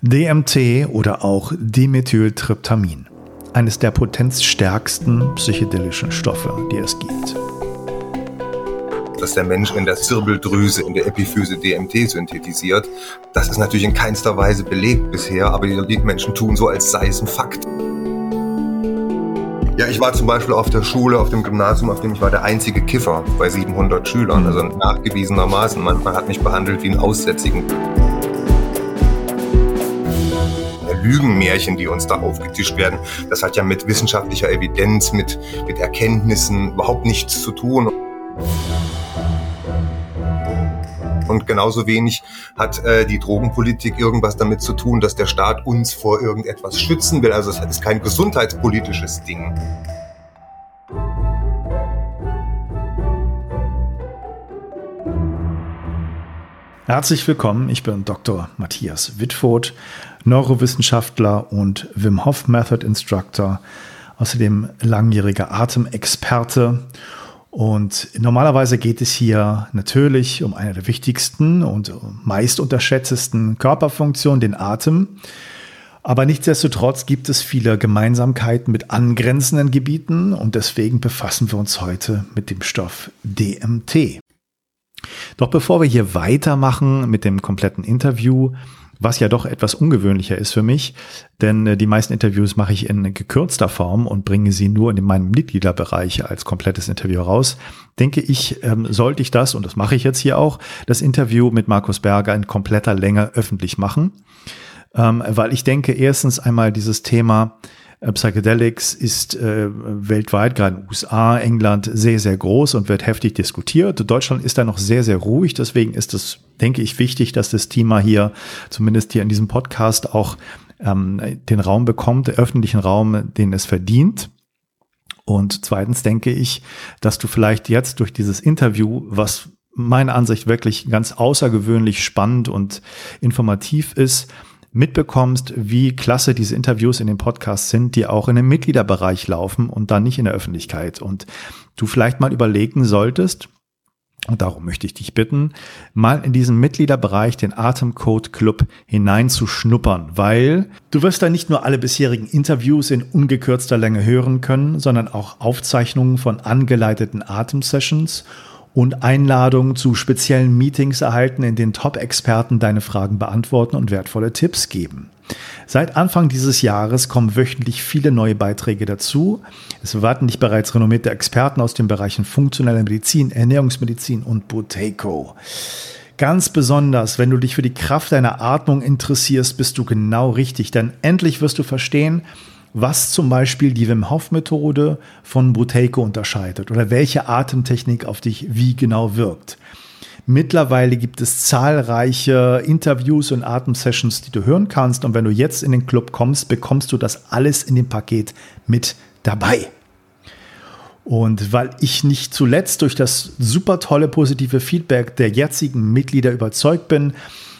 DMT oder auch Dimethyltryptamin. Eines der potenzstärksten psychedelischen Stoffe, die es gibt. Dass der Mensch in der Zirbeldrüse, in der Epiphyse DMT synthetisiert, das ist natürlich in keinster Weise belegt bisher, aber die Menschen tun so, als sei es ein Fakt. Ja, ich war zum Beispiel auf der Schule, auf dem Gymnasium, auf dem ich war der einzige Kiffer bei 700 Schülern, also nachgewiesenermaßen. Man, hat mich behandelt wie einen Aussätzigen. Lügenmärchen, die uns da aufgetischt werden, das hat ja mit wissenschaftlicher Evidenz, mit, mit Erkenntnissen überhaupt nichts zu tun. Und genauso wenig hat äh, die Drogenpolitik irgendwas damit zu tun, dass der Staat uns vor irgendetwas schützen will. Also es ist kein gesundheitspolitisches Ding. Herzlich willkommen, ich bin Dr. Matthias Wittfurt, Neurowissenschaftler und Wim Hof Method Instructor, außerdem langjähriger Atemexperte. Und normalerweise geht es hier natürlich um eine der wichtigsten und meist unterschätztesten Körperfunktionen, den Atem. Aber nichtsdestotrotz gibt es viele Gemeinsamkeiten mit angrenzenden Gebieten und deswegen befassen wir uns heute mit dem Stoff DMT. Doch bevor wir hier weitermachen mit dem kompletten Interview, was ja doch etwas ungewöhnlicher ist für mich, denn äh, die meisten Interviews mache ich in gekürzter Form und bringe sie nur in meinem Mitgliederbereich als komplettes Interview raus, denke ich, ähm, sollte ich das, und das mache ich jetzt hier auch, das Interview mit Markus Berger in kompletter Länge öffentlich machen, ähm, weil ich denke, erstens einmal dieses Thema Psychedelics ist äh, weltweit, gerade in den USA, England, sehr, sehr groß und wird heftig diskutiert. Deutschland ist da noch sehr, sehr ruhig. Deswegen ist es, denke ich, wichtig, dass das Thema hier, zumindest hier in diesem Podcast, auch ähm, den Raum bekommt, den öffentlichen Raum, den es verdient. Und zweitens denke ich, dass du vielleicht jetzt durch dieses Interview, was meiner Ansicht wirklich ganz außergewöhnlich spannend und informativ ist, mitbekommst, wie klasse diese Interviews in den Podcasts sind, die auch in dem Mitgliederbereich laufen und dann nicht in der Öffentlichkeit. Und du vielleicht mal überlegen solltest, und darum möchte ich dich bitten, mal in diesen Mitgliederbereich den Atemcode Club hineinzuschnuppern, weil du wirst da nicht nur alle bisherigen Interviews in ungekürzter Länge hören können, sondern auch Aufzeichnungen von angeleiteten Atemsessions und Einladungen zu speziellen Meetings erhalten, in denen Top-Experten deine Fragen beantworten und wertvolle Tipps geben. Seit Anfang dieses Jahres kommen wöchentlich viele neue Beiträge dazu. Es erwarten dich bereits renommierte Experten aus den Bereichen funktionelle Medizin, Ernährungsmedizin und Boteco. Ganz besonders, wenn du dich für die Kraft deiner Atmung interessierst, bist du genau richtig, denn endlich wirst du verstehen, was zum Beispiel die Wim Hof Methode von Buteyko unterscheidet oder welche Atemtechnik auf dich wie genau wirkt. Mittlerweile gibt es zahlreiche Interviews und Atemsessions, die du hören kannst. Und wenn du jetzt in den Club kommst, bekommst du das alles in dem Paket mit dabei. Und weil ich nicht zuletzt durch das super tolle positive Feedback der jetzigen Mitglieder überzeugt bin,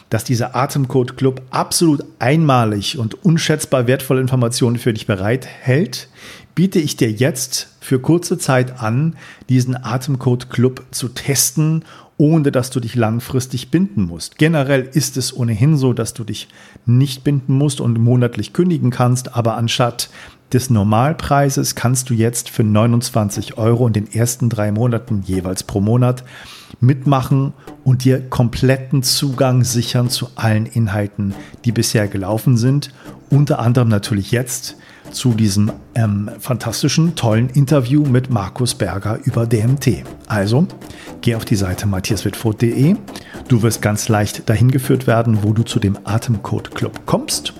dass dieser Atemcode Club absolut einmalig und unschätzbar wertvolle Informationen für dich bereithält, biete ich dir jetzt für kurze Zeit an, diesen Atemcode Club zu testen, ohne dass du dich langfristig binden musst. Generell ist es ohnehin so, dass du dich nicht binden musst und monatlich kündigen kannst, aber anstatt des Normalpreises kannst du jetzt für 29 Euro in den ersten drei Monaten jeweils pro Monat mitmachen und dir kompletten Zugang sichern zu allen Inhalten, die bisher gelaufen sind. Unter anderem natürlich jetzt zu diesem ähm, fantastischen, tollen Interview mit Markus Berger über DMT. Also, geh auf die Seite matthiaswitfurt.de. Du wirst ganz leicht dahin geführt werden, wo du zu dem Atemcode Club kommst.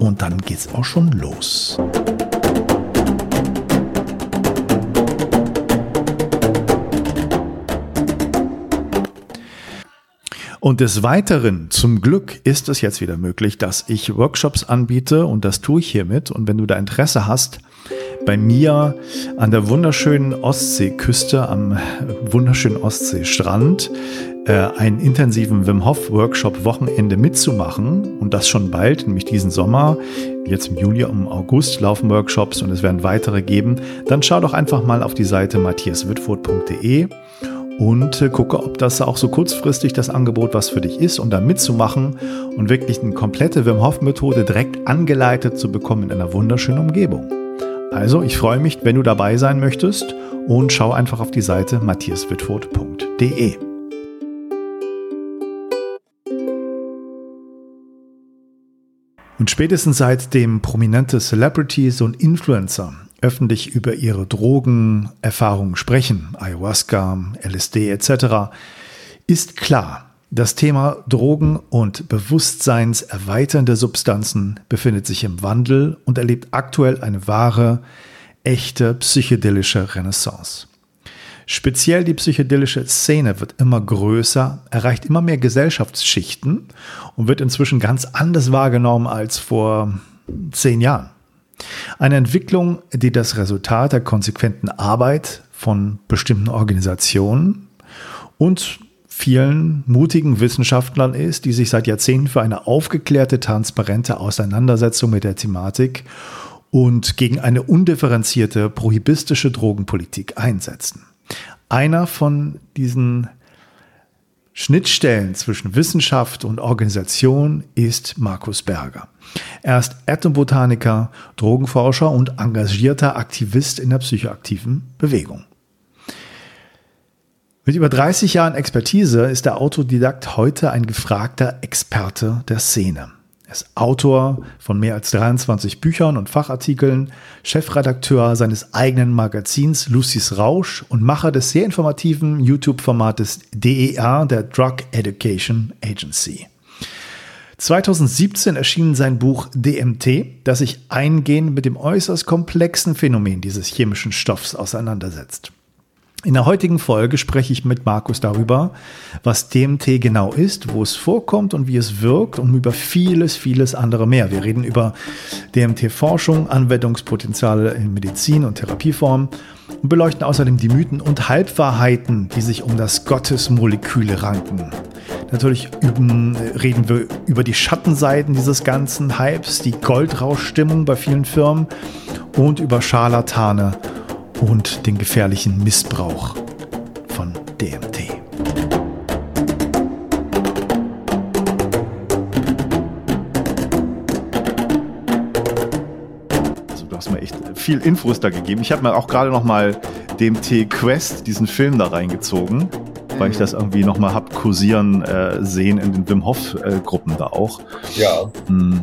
Und dann geht's auch schon los. Und des Weiteren, zum Glück, ist es jetzt wieder möglich, dass ich Workshops anbiete und das tue ich hiermit. Und wenn du da Interesse hast, bei mir an der wunderschönen Ostseeküste, am wunderschönen Ostseestrand, äh, einen intensiven Wim Hof Workshop Wochenende mitzumachen und das schon bald, nämlich diesen Sommer. Jetzt im Juli, im August laufen Workshops und es werden weitere geben. Dann schau doch einfach mal auf die Seite matthiaswitfurt.de und äh, gucke, ob das auch so kurzfristig das Angebot was für dich ist, um da mitzumachen und wirklich eine komplette Wim Hof Methode direkt angeleitet zu bekommen in einer wunderschönen Umgebung. Also, ich freue mich, wenn du dabei sein möchtest und schau einfach auf die Seite matthiaswitfurt.de. Und spätestens seitdem prominente Celebrities und Influencer öffentlich über ihre Drogenerfahrungen sprechen, Ayahuasca, LSD etc., ist klar, das Thema Drogen und bewusstseinserweiternde Substanzen befindet sich im Wandel und erlebt aktuell eine wahre, echte psychedelische Renaissance. Speziell die psychedelische Szene wird immer größer, erreicht immer mehr Gesellschaftsschichten und wird inzwischen ganz anders wahrgenommen als vor zehn Jahren. Eine Entwicklung, die das Resultat der konsequenten Arbeit von bestimmten Organisationen und vielen mutigen Wissenschaftlern ist, die sich seit Jahrzehnten für eine aufgeklärte, transparente Auseinandersetzung mit der Thematik und gegen eine undifferenzierte, prohibistische Drogenpolitik einsetzen. Einer von diesen Schnittstellen zwischen Wissenschaft und Organisation ist Markus Berger. Er ist Ethnobotaniker, Drogenforscher und engagierter Aktivist in der psychoaktiven Bewegung. Mit über 30 Jahren Expertise ist der Autodidakt heute ein gefragter Experte der Szene. Er ist Autor von mehr als 23 Büchern und Fachartikeln, Chefredakteur seines eigenen Magazins Lucy's Rausch und Macher des sehr informativen YouTube-Formates DEA, der Drug Education Agency. 2017 erschien sein Buch DMT, das sich eingehend mit dem äußerst komplexen Phänomen dieses chemischen Stoffs auseinandersetzt. In der heutigen Folge spreche ich mit Markus darüber, was DMT genau ist, wo es vorkommt und wie es wirkt und über vieles, vieles andere mehr. Wir reden über DMT-Forschung, Anwendungspotenziale in Medizin und Therapieformen und beleuchten außerdem die Mythen und Halbwahrheiten, die sich um das Gottesmoleküle ranken. Natürlich üben, reden wir über die Schattenseiten dieses ganzen Hypes, die Goldrauschstimmung bei vielen Firmen und über Scharlatane und den gefährlichen Missbrauch von DMT. Also du hast mir echt viel Infos da gegeben. Ich habe mir auch gerade noch mal DMT Quest, diesen Film da reingezogen, weil ich das irgendwie noch mal hab kursieren äh, sehen in den Wim Hof äh, Gruppen da auch. Ja. Hm.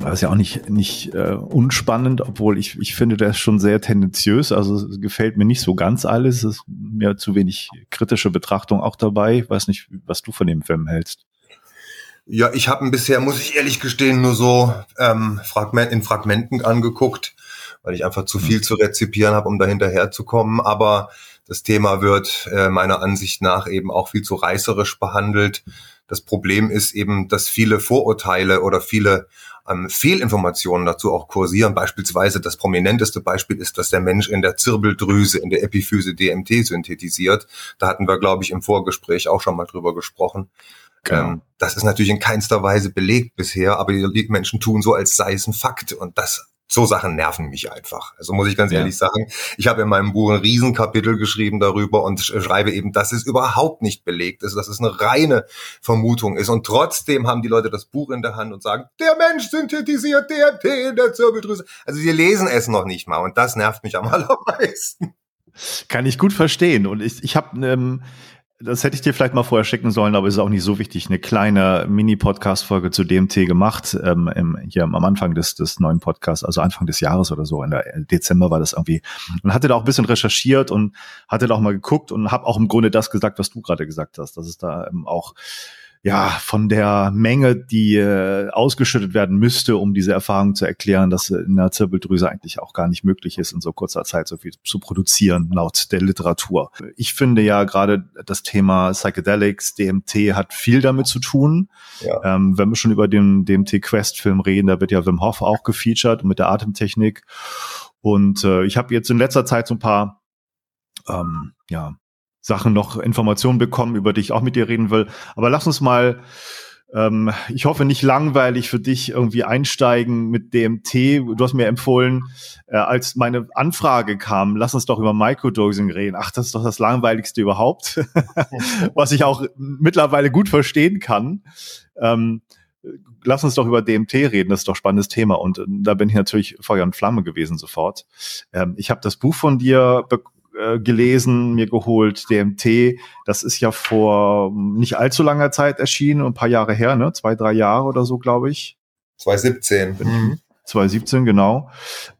Das ist ja auch nicht, nicht äh, unspannend, obwohl ich, ich finde, der schon sehr tendenziös. Also es gefällt mir nicht so ganz alles. Es ist mir zu wenig kritische Betrachtung auch dabei. Ich weiß nicht, was du von dem Film hältst. Ja, ich habe ihn bisher, muss ich ehrlich gestehen, nur so ähm, Fragment, in Fragmenten angeguckt, weil ich einfach zu viel hm. zu rezipieren habe, um da hinterherzukommen. Aber das Thema wird äh, meiner Ansicht nach eben auch viel zu reißerisch behandelt. Das Problem ist eben, dass viele Vorurteile oder viele ähm, Fehlinformationen dazu auch kursieren. Beispielsweise das prominenteste Beispiel ist, dass der Mensch in der Zirbeldrüse, in der Epiphyse DMT synthetisiert. Da hatten wir, glaube ich, im Vorgespräch auch schon mal drüber gesprochen. Genau. Ähm, das ist natürlich in keinster Weise belegt bisher, aber die Menschen tun so, als sei es ein Fakt. Und das so Sachen nerven mich einfach. Also muss ich ganz ja. ehrlich sagen, ich habe in meinem Buch ein Riesenkapitel geschrieben darüber und schreibe eben, dass es überhaupt nicht belegt ist, dass es eine reine Vermutung ist. Und trotzdem haben die Leute das Buch in der Hand und sagen, der Mensch synthetisiert DMT in der Zirbeldrüse. Also sie lesen es noch nicht mal und das nervt mich am allermeisten. Kann ich gut verstehen. Und ich, ich habe ähm, das hätte ich dir vielleicht mal vorher schicken sollen, aber es ist auch nicht so wichtig. Eine kleine Mini-Podcast-Folge zu DMT gemacht, ähm, im, hier am Anfang des, des neuen Podcasts, also Anfang des Jahres oder so, in der Dezember war das irgendwie. Und hatte da auch ein bisschen recherchiert und hatte da auch mal geguckt und habe auch im Grunde das gesagt, was du gerade gesagt hast, dass es da ähm, auch ja, von der Menge, die äh, ausgeschüttet werden müsste, um diese Erfahrung zu erklären, dass in der Zirbeldrüse eigentlich auch gar nicht möglich ist, in so kurzer Zeit so viel zu produzieren, laut der Literatur. Ich finde ja gerade das Thema Psychedelics, DMT hat viel damit zu tun. Ja. Ähm, wenn wir schon über den DMT-Quest-Film reden, da wird ja Wim Hof auch gefeatured mit der Atemtechnik. Und äh, ich habe jetzt in letzter Zeit so ein paar ähm, ja, Sachen noch Informationen bekommen, über die ich auch mit dir reden will. Aber lass uns mal ähm, ich hoffe nicht langweilig für dich irgendwie einsteigen mit DMT. Du hast mir empfohlen, äh, als meine Anfrage kam, lass uns doch über Microdosing reden. Ach, das ist doch das langweiligste überhaupt, was ich auch mittlerweile gut verstehen kann. Ähm, lass uns doch über DMT reden, das ist doch spannendes Thema. Und äh, da bin ich natürlich Feuer und Flamme gewesen sofort. Ähm, ich habe das Buch von dir äh, gelesen, mir geholt, DMT. Das ist ja vor nicht allzu langer Zeit erschienen, ein paar Jahre her, ne? Zwei, drei Jahre oder so, glaube ich. 2017. Mhm. 2017, genau.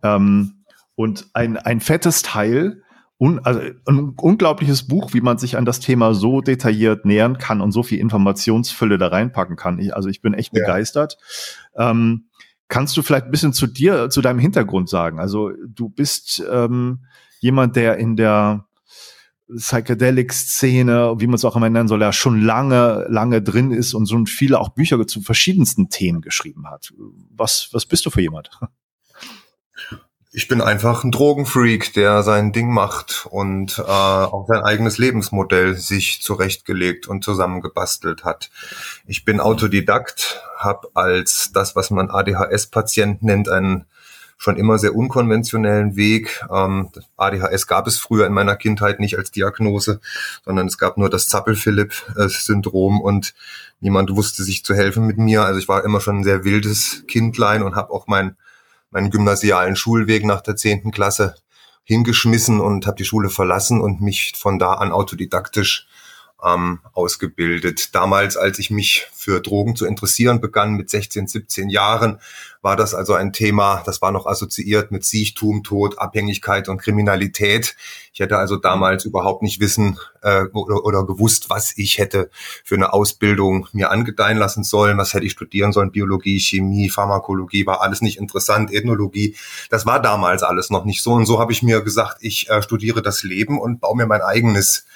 Ähm, und ein, ein fettes Teil, un, also ein unglaubliches Buch, wie man sich an das Thema so detailliert nähern kann und so viel Informationsfülle da reinpacken kann. Ich, also ich bin echt ja. begeistert. Ähm, kannst du vielleicht ein bisschen zu dir, zu deinem Hintergrund sagen? Also du bist ähm, jemand, der in der Psychedelic-Szene, wie man es auch immer nennen soll, ja schon lange, lange drin ist und so viele auch Bücher zu verschiedensten Themen geschrieben hat. Was, was bist du für jemand? Ich bin einfach ein Drogenfreak, der sein Ding macht und äh, auch sein eigenes Lebensmodell sich zurechtgelegt und zusammengebastelt hat. Ich bin Autodidakt, habe als das, was man ADHS-Patient nennt, einen schon immer sehr unkonventionellen Weg. Ähm, ADHS gab es früher in meiner Kindheit nicht als Diagnose, sondern es gab nur das Zappel-Philipp-Syndrom und niemand wusste sich zu helfen mit mir. Also ich war immer schon ein sehr wildes Kindlein und habe auch mein, meinen gymnasialen Schulweg nach der zehnten Klasse hingeschmissen und habe die Schule verlassen und mich von da an autodidaktisch ähm, ausgebildet. Damals, als ich mich für Drogen zu interessieren begann, mit 16, 17 Jahren, war das also ein Thema, das war noch assoziiert mit Siechtum, Tod, Abhängigkeit und Kriminalität. Ich hätte also damals überhaupt nicht wissen äh, oder, oder gewusst, was ich hätte für eine Ausbildung mir angedeihen lassen sollen, was hätte ich studieren sollen, Biologie, Chemie, Pharmakologie, war alles nicht interessant, Ethnologie, das war damals alles noch nicht so. Und so habe ich mir gesagt, ich äh, studiere das Leben und baue mir mein eigenes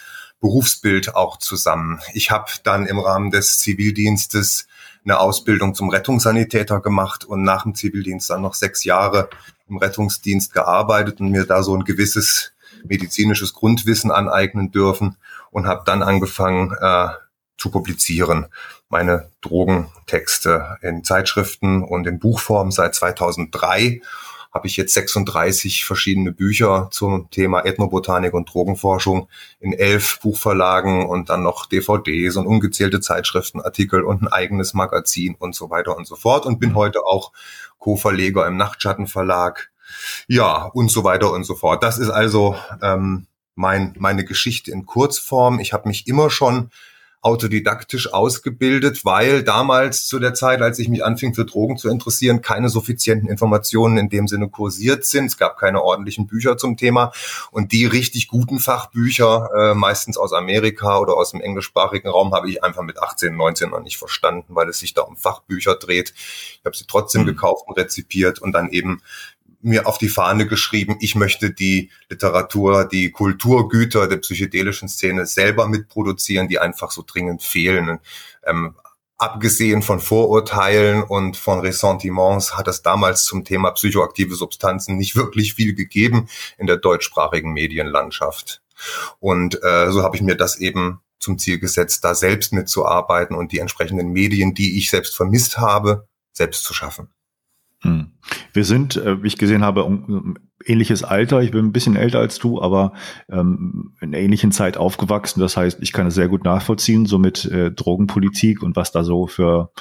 Berufsbild auch zusammen. Ich habe dann im Rahmen des Zivildienstes eine Ausbildung zum Rettungssanitäter gemacht und nach dem Zivildienst dann noch sechs Jahre im Rettungsdienst gearbeitet und mir da so ein gewisses medizinisches Grundwissen aneignen dürfen und habe dann angefangen äh, zu publizieren. Meine Drogentexte in Zeitschriften und in Buchform seit 2003 habe ich jetzt 36 verschiedene Bücher zum Thema Ethnobotanik und Drogenforschung in elf Buchverlagen und dann noch DVDs und ungezählte Zeitschriftenartikel und ein eigenes Magazin und so weiter und so fort und bin mhm. heute auch Co-Verleger im Nachtschattenverlag. Ja, und so weiter und so fort. Das ist also ähm, mein, meine Geschichte in Kurzform. Ich habe mich immer schon autodidaktisch ausgebildet, weil damals zu der Zeit, als ich mich anfing für Drogen zu interessieren, keine suffizienten Informationen in dem Sinne kursiert sind. Es gab keine ordentlichen Bücher zum Thema und die richtig guten Fachbücher, äh, meistens aus Amerika oder aus dem englischsprachigen Raum, habe ich einfach mit 18, 19 noch nicht verstanden, weil es sich da um Fachbücher dreht. Ich habe sie trotzdem mhm. gekauft und rezipiert und dann eben mir auf die Fahne geschrieben, ich möchte die Literatur, die Kulturgüter der psychedelischen Szene selber mitproduzieren, die einfach so dringend fehlen. Ähm, abgesehen von Vorurteilen und von Ressentiments hat es damals zum Thema psychoaktive Substanzen nicht wirklich viel gegeben in der deutschsprachigen Medienlandschaft. Und äh, so habe ich mir das eben zum Ziel gesetzt, da selbst mitzuarbeiten und die entsprechenden Medien, die ich selbst vermisst habe, selbst zu schaffen. Hm. Wir sind, äh, wie ich gesehen habe, um, ähnliches Alter. Ich bin ein bisschen älter als du, aber ähm, in einer ähnlichen Zeit aufgewachsen. Das heißt, ich kann es sehr gut nachvollziehen, so mit äh, Drogenpolitik und was da so für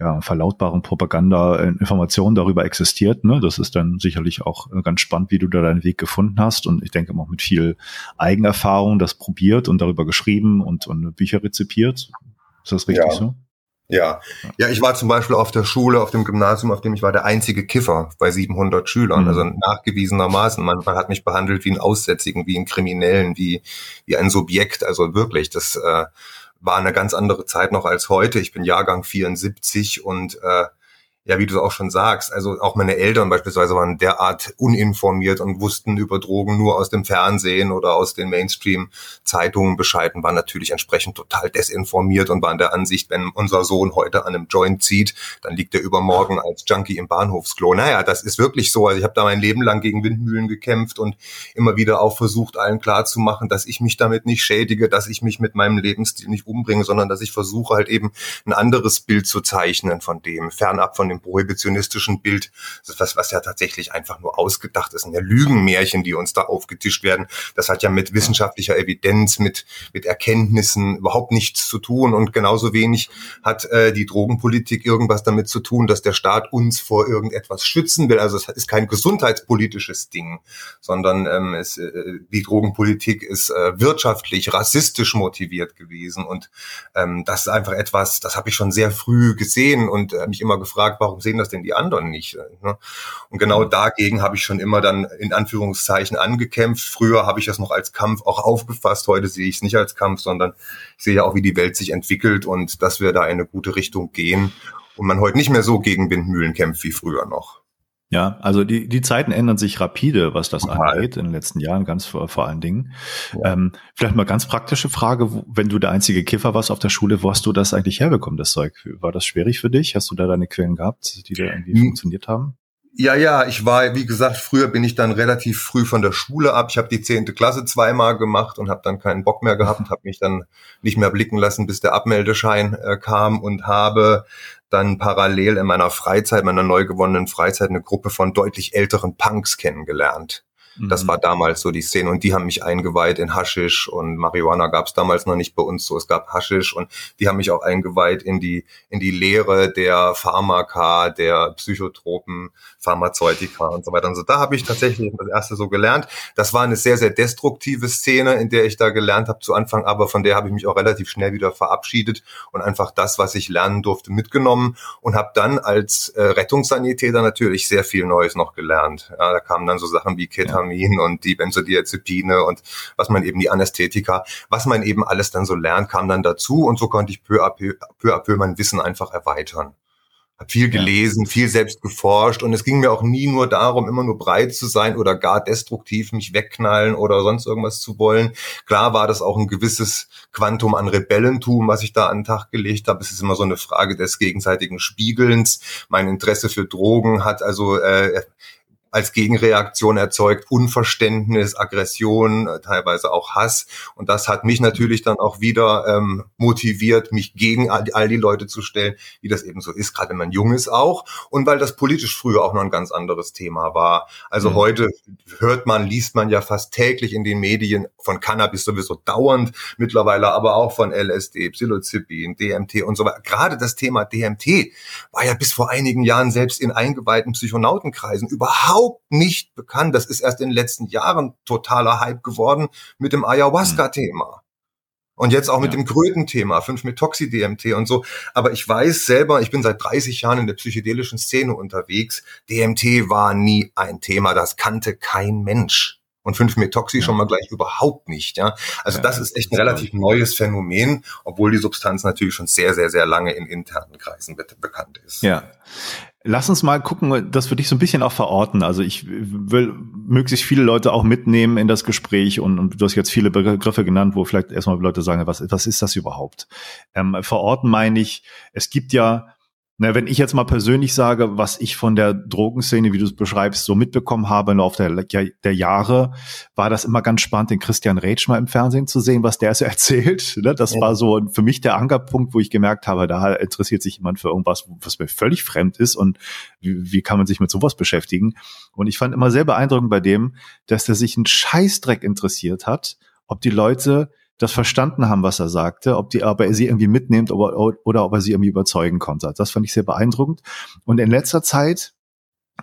ja, Verlautbarung, Propaganda, äh, Informationen darüber existiert. Ne? Das ist dann sicherlich auch äh, ganz spannend, wie du da deinen Weg gefunden hast. Und ich denke auch mit viel Eigenerfahrung das probiert und darüber geschrieben und, und Bücher rezipiert. Ist das richtig ja. so? Ja, ja, ich war zum Beispiel auf der Schule, auf dem Gymnasium, auf dem ich war der einzige Kiffer bei 700 Schülern, mhm. also nachgewiesenermaßen. Man, man hat mich behandelt wie einen Aussätzigen, wie einen Kriminellen, wie wie ein Subjekt. Also wirklich, das äh, war eine ganz andere Zeit noch als heute. Ich bin Jahrgang 74 und äh, ja, wie du auch schon sagst, also auch meine Eltern beispielsweise waren derart uninformiert und wussten über Drogen nur aus dem Fernsehen oder aus den Mainstream-Zeitungen Bescheid und waren natürlich entsprechend total desinformiert und waren der Ansicht, wenn unser Sohn heute an einem Joint zieht, dann liegt er übermorgen als Junkie im Bahnhofsklo. Naja, das ist wirklich so. Also ich habe da mein Leben lang gegen Windmühlen gekämpft und immer wieder auch versucht, allen klarzumachen, dass ich mich damit nicht schädige, dass ich mich mit meinem Lebensstil nicht umbringe, sondern dass ich versuche halt eben ein anderes Bild zu zeichnen von dem, fernab von dem dem prohibitionistischen Bild, was, was ja tatsächlich einfach nur ausgedacht ist, ja Lügenmärchen, die uns da aufgetischt werden. Das hat ja mit wissenschaftlicher Evidenz, mit, mit Erkenntnissen überhaupt nichts zu tun und genauso wenig hat äh, die Drogenpolitik irgendwas damit zu tun, dass der Staat uns vor irgendetwas schützen will. Also es ist kein gesundheitspolitisches Ding, sondern ähm, es, äh, die Drogenpolitik ist äh, wirtschaftlich, rassistisch motiviert gewesen und ähm, das ist einfach etwas, das habe ich schon sehr früh gesehen und äh, mich immer gefragt, warum sehen das denn die anderen nicht? Ne? Und genau mhm. dagegen habe ich schon immer dann in Anführungszeichen angekämpft. Früher habe ich das noch als Kampf auch aufgefasst. Heute sehe ich es nicht als Kampf, sondern ich sehe ja auch, wie die Welt sich entwickelt und dass wir da in eine gute Richtung gehen und man heute nicht mehr so gegen Windmühlen kämpft wie früher noch. Ja, also die, die Zeiten ändern sich rapide, was das Total. angeht, in den letzten Jahren ganz vor, vor allen Dingen. Ja. Ähm, vielleicht mal ganz praktische Frage, wenn du der einzige Kiffer warst auf der Schule, wo hast du das eigentlich herbekommen, das Zeug? War das schwierig für dich? Hast du da deine Quellen gehabt, die da irgendwie hm. funktioniert haben? Ja, ja, ich war, wie gesagt, früher bin ich dann relativ früh von der Schule ab. Ich habe die zehnte Klasse zweimal gemacht und habe dann keinen Bock mehr gehabt, habe mich dann nicht mehr blicken lassen, bis der Abmeldeschein äh, kam und habe dann parallel in meiner Freizeit, meiner neu gewonnenen Freizeit, eine Gruppe von deutlich älteren Punks kennengelernt. Das mhm. war damals so die Szene und die haben mich eingeweiht in Haschisch und Marihuana gab es damals noch nicht bei uns so. Es gab Haschisch und die haben mich auch eingeweiht in die in die Lehre der Pharmaka, der Psychotropen, Pharmazeutika und so weiter und so. Da habe ich tatsächlich das erste so gelernt. Das war eine sehr sehr destruktive Szene, in der ich da gelernt habe zu Anfang, aber von der habe ich mich auch relativ schnell wieder verabschiedet und einfach das, was ich lernen durfte, mitgenommen und habe dann als äh, Rettungssanitäter natürlich sehr viel Neues noch gelernt. Ja, da kamen dann so Sachen wie Ketamin Amphetamin und die Benzodiazepine und was man eben die Anästhetika, was man eben alles dann so lernt, kam dann dazu und so konnte ich peu à peu, peu, à peu mein Wissen einfach erweitern. Hab viel gelesen, viel selbst geforscht und es ging mir auch nie nur darum, immer nur breit zu sein oder gar destruktiv mich wegknallen oder sonst irgendwas zu wollen. Klar war das auch ein gewisses Quantum an Rebellentum, was ich da an den Tag gelegt habe. Es ist immer so eine Frage des gegenseitigen Spiegelns. Mein Interesse für Drogen hat also äh, als Gegenreaktion erzeugt Unverständnis, Aggression, äh, teilweise auch Hass. Und das hat mich natürlich dann auch wieder ähm, motiviert, mich gegen all, all, die Leute zu stellen, wie das eben so ist, gerade wenn man jung ist auch. Und weil das politisch früher auch noch ein ganz anderes Thema war. Also mhm. heute hört man, liest man ja fast täglich in den Medien von Cannabis sowieso dauernd, mittlerweile aber auch von LSD, Psilocybin, DMT und so weiter. Gerade das Thema DMT war ja bis vor einigen Jahren selbst in eingeweihten Psychonautenkreisen überhaupt überhaupt nicht bekannt. Das ist erst in den letzten Jahren totaler Hype geworden mit dem Ayahuasca-Thema. Und jetzt auch mit ja. dem Kröten-Thema, 5-Methoxy-DMT und so. Aber ich weiß selber, ich bin seit 30 Jahren in der psychedelischen Szene unterwegs. DMT war nie ein Thema, das kannte kein Mensch. Und 5-Methoxy ja. schon mal gleich überhaupt nicht, ja. Also ja, das ist echt ein relativ neues Phänomen, obwohl die Substanz natürlich schon sehr, sehr, sehr lange in internen Kreisen be bekannt ist. Ja. Lass uns mal gucken, das würde ich so ein bisschen auch verorten. Also ich will möglichst viele Leute auch mitnehmen in das Gespräch und, und du hast jetzt viele Begriffe genannt, wo vielleicht erstmal Leute sagen, was, was ist das überhaupt? Ähm, verorten meine ich, es gibt ja na, wenn ich jetzt mal persönlich sage, was ich von der Drogenszene, wie du es beschreibst, so mitbekommen habe im Laufe der, der Jahre, war das immer ganz spannend, den Christian Reitsch mal im Fernsehen zu sehen, was der so erzählt. Ne, das ja. war so für mich der Ankerpunkt, wo ich gemerkt habe, da interessiert sich jemand für irgendwas, was mir völlig fremd ist und wie, wie kann man sich mit sowas beschäftigen. Und ich fand immer sehr beeindruckend bei dem, dass der sich einen Scheißdreck interessiert hat, ob die Leute das verstanden haben, was er sagte, ob die, ob er sie irgendwie mitnimmt oder, oder ob er sie irgendwie überzeugen konnte. Das fand ich sehr beeindruckend. Und in letzter Zeit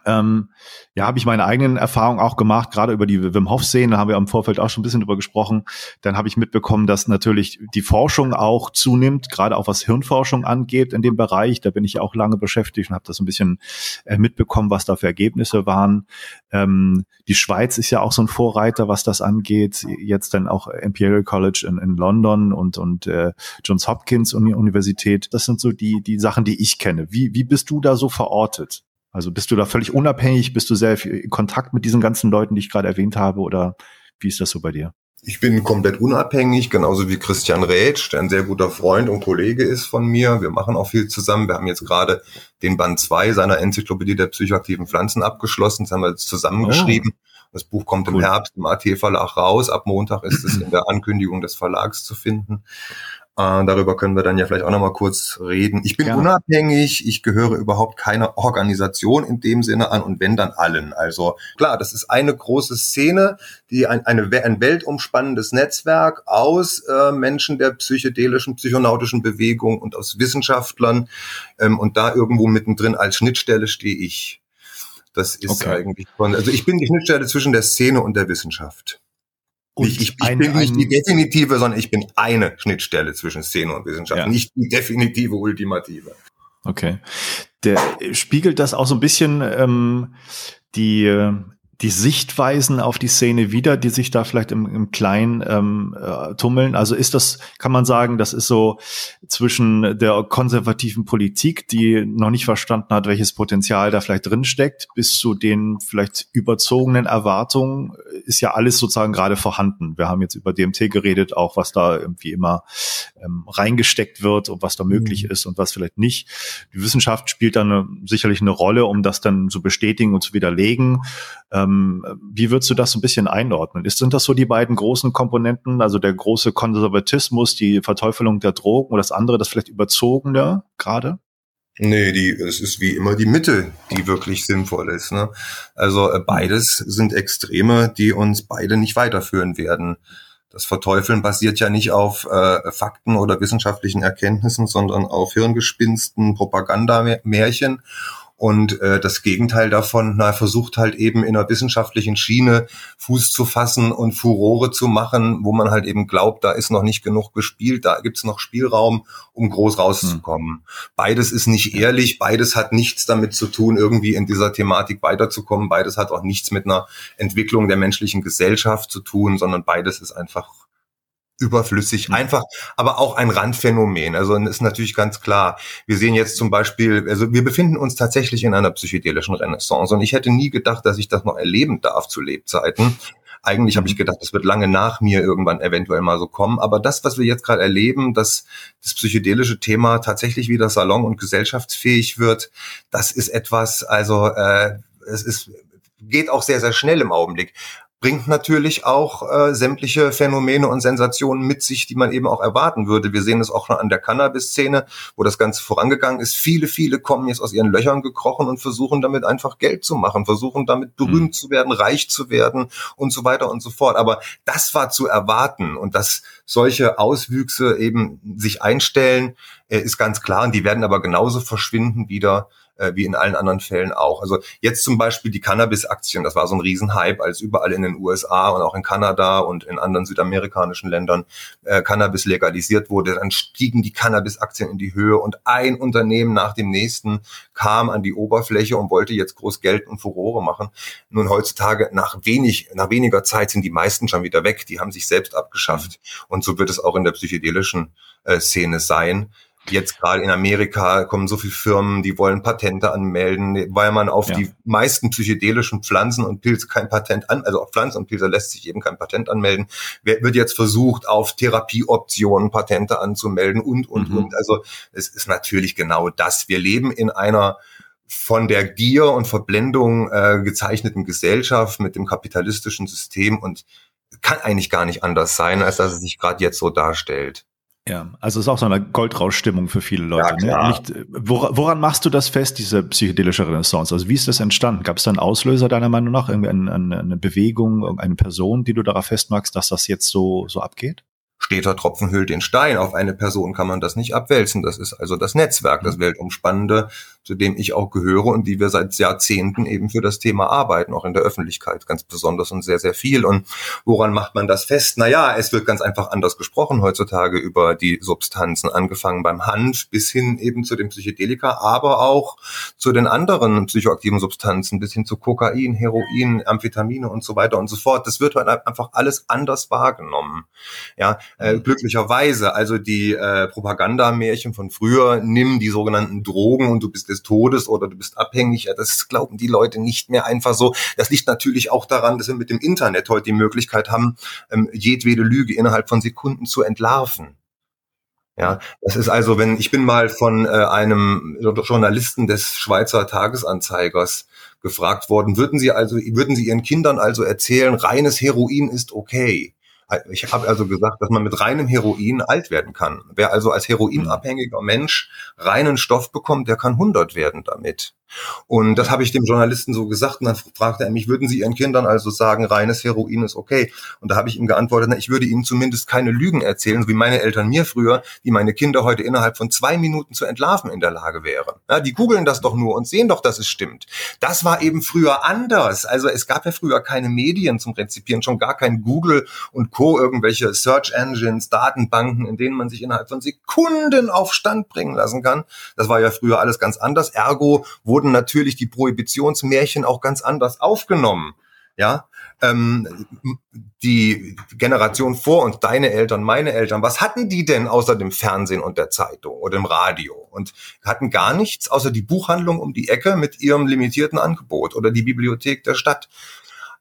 ähm, ja, habe ich meine eigenen Erfahrungen auch gemacht, gerade über die Wim Hof-Szene, haben wir im Vorfeld auch schon ein bisschen drüber gesprochen. Dann habe ich mitbekommen, dass natürlich die Forschung auch zunimmt, gerade auch was Hirnforschung angeht in dem Bereich. Da bin ich auch lange beschäftigt und habe das ein bisschen äh, mitbekommen, was da für Ergebnisse waren. Ähm, die Schweiz ist ja auch so ein Vorreiter, was das angeht. Jetzt dann auch Imperial College in, in London und, und äh, Johns Hopkins Universität. Das sind so die, die Sachen, die ich kenne. Wie, wie bist du da so verortet? Also bist du da völlig unabhängig? Bist du sehr in Kontakt mit diesen ganzen Leuten, die ich gerade erwähnt habe? Oder wie ist das so bei dir? Ich bin komplett unabhängig, genauso wie Christian Rätsch, der ein sehr guter Freund und Kollege ist von mir. Wir machen auch viel zusammen. Wir haben jetzt gerade den Band 2 seiner Enzyklopädie der psychoaktiven Pflanzen abgeschlossen. Das haben wir jetzt zusammengeschrieben. Oh. Das Buch kommt cool. im Herbst im AT-Verlag raus. Ab Montag ist es in der Ankündigung des Verlags zu finden. Äh, darüber können wir dann ja vielleicht auch nochmal kurz reden. Ich bin ja. unabhängig, ich gehöre überhaupt keiner Organisation in dem Sinne an und wenn dann allen. Also klar, das ist eine große Szene, die ein, eine, ein weltumspannendes Netzwerk aus äh, Menschen der psychedelischen, psychonautischen Bewegung und aus Wissenschaftlern ähm, und da irgendwo mittendrin als Schnittstelle stehe ich. Das ist okay. eigentlich von, also ich bin die Schnittstelle zwischen der Szene und der Wissenschaft. Und ich, ich, ich bin nicht die definitive, sondern ich bin eine Schnittstelle zwischen Szene und Wissenschaft, ja. nicht die definitive, ultimative. Okay. Der spiegelt das auch so ein bisschen ähm, die die Sichtweisen auf die Szene wieder, die sich da vielleicht im, im Kleinen ähm, äh, tummeln? Also ist das, kann man sagen, das ist so zwischen der konservativen Politik, die noch nicht verstanden hat, welches Potenzial da vielleicht drin steckt, bis zu den vielleicht überzogenen Erwartungen, ist ja alles sozusagen gerade vorhanden. Wir haben jetzt über DMT geredet, auch was da irgendwie immer ähm, reingesteckt wird und was da möglich mhm. ist und was vielleicht nicht. Die Wissenschaft spielt dann sicherlich eine Rolle, um das dann zu bestätigen und zu widerlegen. Ähm, wie würdest du das so ein bisschen einordnen? Ist, sind das so die beiden großen Komponenten, also der große Konservatismus, die Verteufelung der Drogen oder das andere, das vielleicht überzogene gerade? Nee, die, es ist wie immer die Mitte, die wirklich sinnvoll ist. Ne? Also äh, beides sind Extreme, die uns beide nicht weiterführen werden. Das Verteufeln basiert ja nicht auf äh, Fakten oder wissenschaftlichen Erkenntnissen, sondern auf Hirngespinsten, Propagandamärchen. Und äh, das Gegenteil davon, na, versucht halt eben in einer wissenschaftlichen Schiene Fuß zu fassen und Furore zu machen, wo man halt eben glaubt, da ist noch nicht genug gespielt, da gibt's noch Spielraum, um groß rauszukommen. Hm. Beides ist nicht ehrlich, beides hat nichts damit zu tun, irgendwie in dieser Thematik weiterzukommen. Beides hat auch nichts mit einer Entwicklung der menschlichen Gesellschaft zu tun, sondern beides ist einfach überflüssig, mhm. einfach, aber auch ein Randphänomen. Also ist natürlich ganz klar. Wir sehen jetzt zum Beispiel, also wir befinden uns tatsächlich in einer psychedelischen Renaissance und ich hätte nie gedacht, dass ich das noch erleben darf zu Lebzeiten. Eigentlich habe ich mhm. gedacht, das wird lange nach mir irgendwann eventuell mal so kommen. Aber das, was wir jetzt gerade erleben, dass das psychedelische Thema tatsächlich wieder salon- und gesellschaftsfähig wird, das ist etwas, also äh, es ist geht auch sehr, sehr schnell im Augenblick bringt natürlich auch äh, sämtliche Phänomene und Sensationen mit sich, die man eben auch erwarten würde. Wir sehen es auch schon an der Cannabis-Szene, wo das Ganze vorangegangen ist. Viele, viele kommen jetzt aus ihren Löchern gekrochen und versuchen damit einfach Geld zu machen, versuchen damit berühmt mhm. zu werden, reich zu werden und so weiter und so fort. Aber das war zu erwarten und dass solche Auswüchse eben sich einstellen, äh, ist ganz klar. Und die werden aber genauso verschwinden wieder äh, wie in allen anderen Fällen auch. Also jetzt zum Beispiel die Cannabis-Aktien, das war so ein Riesenhype, als überall in den USA und auch in Kanada und in anderen südamerikanischen Ländern äh, Cannabis legalisiert wurde, dann stiegen die Cannabis-Aktien in die Höhe und ein Unternehmen nach dem nächsten kam an die Oberfläche und wollte jetzt groß Geld und Furore machen. Nun heutzutage nach wenig, nach weniger Zeit sind die meisten schon wieder weg, die haben sich selbst abgeschafft. Und so wird es auch in der psychedelischen äh, Szene sein. Jetzt gerade in Amerika kommen so viele Firmen, die wollen Patente anmelden, weil man auf ja. die meisten psychedelischen Pflanzen und Pilze kein Patent an, also auf Pflanzen und Pilze lässt sich eben kein Patent anmelden. Wird jetzt versucht, auf Therapieoptionen Patente anzumelden und, und, mhm. und. Also es ist natürlich genau das. Wir leben in einer von der Gier und Verblendung äh, gezeichneten Gesellschaft mit dem kapitalistischen System und kann eigentlich gar nicht anders sein, als dass es sich gerade jetzt so darstellt. Ja, also es ist auch so eine Goldrauschstimmung für viele Leute. Ja, ne? Nicht, woran, woran, machst du das fest, diese psychedelische Renaissance? Also wie ist das entstanden? Gab es da einen Auslöser deiner Meinung nach? Irgendwie eine, eine, eine Bewegung, irgendeine Person, die du darauf festmachst, dass das jetzt so, so abgeht? Steter Tropfen hüllt den Stein. Auf eine Person kann man das nicht abwälzen. Das ist also das Netzwerk, das mhm. weltumspannende zu dem ich auch gehöre und die wir seit Jahrzehnten eben für das Thema arbeiten, auch in der Öffentlichkeit ganz besonders und sehr, sehr viel. Und woran macht man das fest? Naja, es wird ganz einfach anders gesprochen heutzutage über die Substanzen, angefangen beim Hanf bis hin eben zu den Psychedelika, aber auch zu den anderen psychoaktiven Substanzen, bis hin zu Kokain, Heroin, Amphetamine und so weiter und so fort. Das wird halt einfach alles anders wahrgenommen. Ja, äh, glücklicherweise, also die äh, Propagandamärchen von früher, nimm die sogenannten Drogen und du bist des Todes oder du bist abhängig, ja, das glauben die Leute nicht mehr einfach so. Das liegt natürlich auch daran, dass wir mit dem Internet heute die Möglichkeit haben, ähm, jedwede Lüge innerhalb von Sekunden zu entlarven. Ja, das ist also, wenn ich bin mal von äh, einem Journalisten des Schweizer Tagesanzeigers gefragt worden, würden Sie also, würden Sie Ihren Kindern also erzählen, reines Heroin ist okay? Ich habe also gesagt, dass man mit reinem Heroin alt werden kann. Wer also als heroinabhängiger Mensch reinen Stoff bekommt, der kann 100 werden damit. Und das habe ich dem Journalisten so gesagt und dann fragte er mich, würden Sie Ihren Kindern also sagen, reines Heroin ist okay? Und da habe ich ihm geantwortet, na, ich würde Ihnen zumindest keine Lügen erzählen, so wie meine Eltern mir früher, die meine Kinder heute innerhalb von zwei Minuten zu entlarven in der Lage wären. Ja, die googeln das doch nur und sehen doch, dass es stimmt. Das war eben früher anders. Also es gab ja früher keine Medien zum Rezipieren, schon gar kein Google und Co., irgendwelche Search Engines, Datenbanken, in denen man sich innerhalb von Sekunden auf Stand bringen lassen kann. Das war ja früher alles ganz anders. Ergo wurde wurden natürlich die Prohibitionsmärchen auch ganz anders aufgenommen. Ja, ähm, die Generation vor uns, deine Eltern, meine Eltern, was hatten die denn außer dem Fernsehen und der Zeitung oder dem Radio? Und hatten gar nichts außer die Buchhandlung um die Ecke mit ihrem limitierten Angebot oder die Bibliothek der Stadt.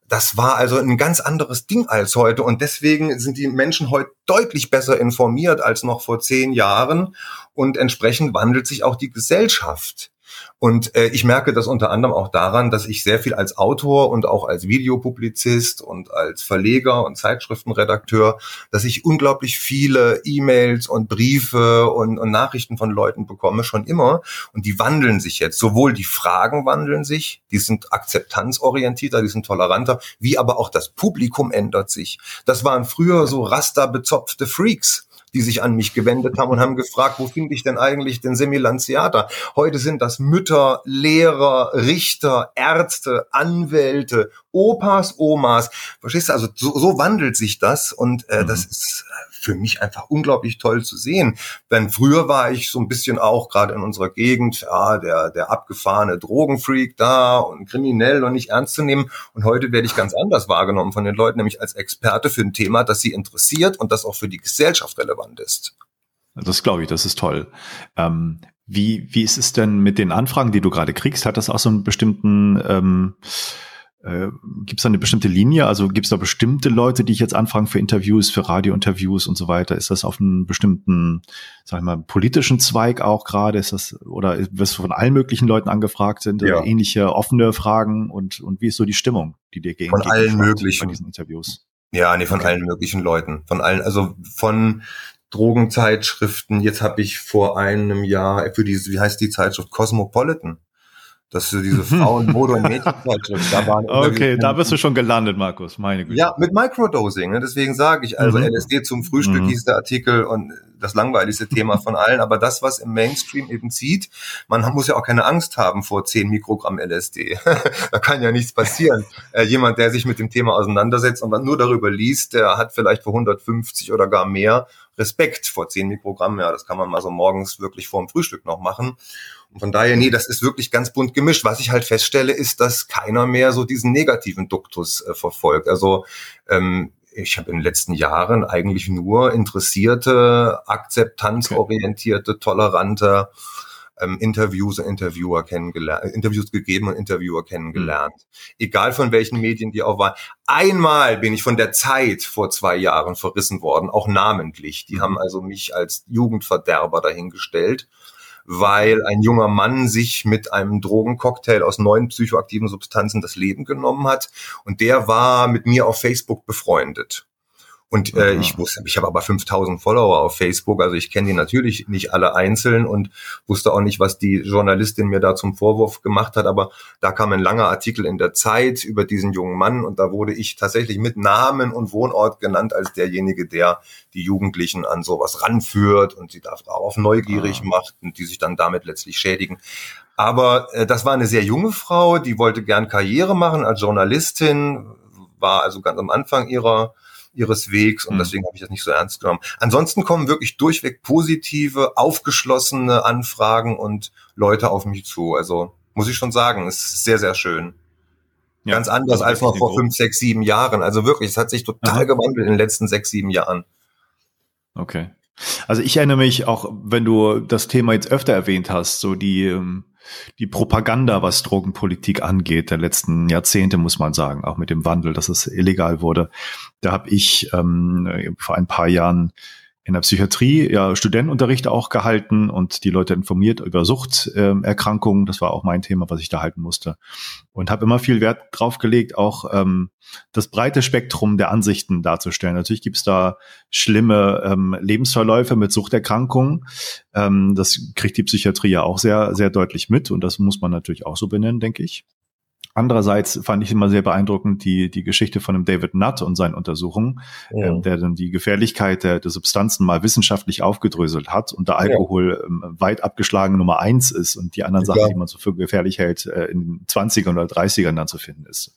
Das war also ein ganz anderes Ding als heute und deswegen sind die Menschen heute deutlich besser informiert als noch vor zehn Jahren und entsprechend wandelt sich auch die Gesellschaft. Und äh, ich merke das unter anderem auch daran, dass ich sehr viel als Autor und auch als Videopublizist und als Verleger und Zeitschriftenredakteur, dass ich unglaublich viele E-Mails und Briefe und, und Nachrichten von Leuten bekomme, schon immer. Und die wandeln sich jetzt. Sowohl die Fragen wandeln sich, die sind akzeptanzorientierter, die sind toleranter, wie aber auch das Publikum ändert sich. Das waren früher so rasterbezopfte Freaks die sich an mich gewendet haben und haben gefragt, wo finde ich denn eigentlich den Semilanziater? Heute sind das Mütter, Lehrer, Richter, Ärzte, Anwälte, Opas, Omas. Verstehst du? Also so, so wandelt sich das und äh, mhm. das ist für mich einfach unglaublich toll zu sehen. Denn früher war ich so ein bisschen auch gerade in unserer Gegend, ja, der, der abgefahrene Drogenfreak da und kriminell und nicht ernst zu nehmen. Und heute werde ich ganz anders wahrgenommen von den Leuten, nämlich als Experte für ein Thema, das sie interessiert und das auch für die Gesellschaft relevant ist. Das glaube ich, das ist toll. Ähm, wie, wie ist es denn mit den Anfragen, die du gerade kriegst? Hat das auch so einen bestimmten ähm, äh, gibt es da eine bestimmte Linie? Also gibt es da bestimmte Leute, die ich jetzt anfragen für Interviews, für Radiointerviews und so weiter? Ist das auf einen bestimmten, sag ich mal, politischen Zweig auch gerade? Ist das, oder wirst du von allen möglichen Leuten angefragt? Sind ja. ähnliche offene Fragen und, und wie ist so die Stimmung, die dir gegen Von allen möglichen. Bei diesen Interviews. Ja, nee, von okay. allen möglichen Leuten. Von allen, also von Drogenzeitschriften. Jetzt habe ich vor einem Jahr für diese, wie heißt die Zeitschrift Cosmopolitan, dass du diese Frauen, Mode und Mädchenzeitschrift, da waren Okay, da bist du schon gelandet, Markus, meine Güte. Ja, mit Microdosing, ne? deswegen sage ich, also mhm. LSD zum Frühstück mhm. hieß der Artikel und das langweiligste Thema von allen, aber das, was im Mainstream eben zieht, man muss ja auch keine Angst haben vor 10 Mikrogramm LSD. da kann ja nichts passieren. Äh, jemand, der sich mit dem Thema auseinandersetzt und nur darüber liest, der hat vielleicht vor 150 oder gar mehr Respekt vor 10 Mikrogramm. Ja, das kann man mal so morgens wirklich vor dem Frühstück noch machen. Und von daher, nee, das ist wirklich ganz bunt gemischt. Was ich halt feststelle, ist, dass keiner mehr so diesen negativen Duktus äh, verfolgt. Also ähm, ich habe in den letzten Jahren eigentlich nur interessierte, akzeptanzorientierte, tolerante ähm, Interviews und Interviewer kennengelernt, Interviews gegeben und Interviewer kennengelernt. Mhm. Egal von welchen Medien die auch waren. Einmal bin ich von der Zeit vor zwei Jahren verrissen worden, auch namentlich. Die mhm. haben also mich als Jugendverderber dahingestellt weil ein junger Mann sich mit einem Drogencocktail aus neun psychoaktiven Substanzen das Leben genommen hat. Und der war mit mir auf Facebook befreundet. Und äh, ich wusste, ich habe aber 5000 Follower auf Facebook, also ich kenne die natürlich nicht alle einzeln und wusste auch nicht, was die Journalistin mir da zum Vorwurf gemacht hat, aber da kam ein langer Artikel in der Zeit über diesen jungen Mann und da wurde ich tatsächlich mit Namen und Wohnort genannt als derjenige, der die Jugendlichen an sowas ranführt und sie da auf neugierig ah. macht und die sich dann damit letztlich schädigen. Aber äh, das war eine sehr junge Frau, die wollte gern Karriere machen als Journalistin, war also ganz am Anfang ihrer ihres Wegs und mhm. deswegen habe ich das nicht so ernst genommen. Ansonsten kommen wirklich durchweg positive, aufgeschlossene Anfragen und Leute auf mich zu. Also muss ich schon sagen, ist sehr, sehr schön. Ja, Ganz anders als noch vor fünf, sechs, sieben Jahren. Also wirklich, es hat sich total Aha. gewandelt in den letzten sechs, sieben Jahren. Okay. Also ich erinnere mich auch, wenn du das Thema jetzt öfter erwähnt hast, so die, ähm, die Propaganda, was Drogenpolitik angeht, der letzten Jahrzehnte, muss man sagen, auch mit dem Wandel, dass es illegal wurde. Da habe ich ähm, vor ein paar Jahren in der Psychiatrie ja Studentenunterricht auch gehalten und die Leute informiert über Suchterkrankungen. das war auch mein Thema, was ich da halten musste. Und habe immer viel Wert drauf gelegt, auch ähm, das breite Spektrum der Ansichten darzustellen. Natürlich gibt's da schlimme ähm, Lebensverläufe mit Suchterkrankungen. Ähm, das kriegt die Psychiatrie ja auch sehr, sehr deutlich mit und das muss man natürlich auch so benennen, denke ich. Andererseits fand ich immer sehr beeindruckend die, die Geschichte von dem David Nutt und seinen Untersuchungen, ja. ähm, der dann die Gefährlichkeit der, der Substanzen mal wissenschaftlich aufgedröselt hat und da Alkohol ja. ähm, weit abgeschlagen Nummer eins ist und die anderen ja. Sachen, die man so für gefährlich hält, äh, in 20ern oder 30ern dann zu finden ist.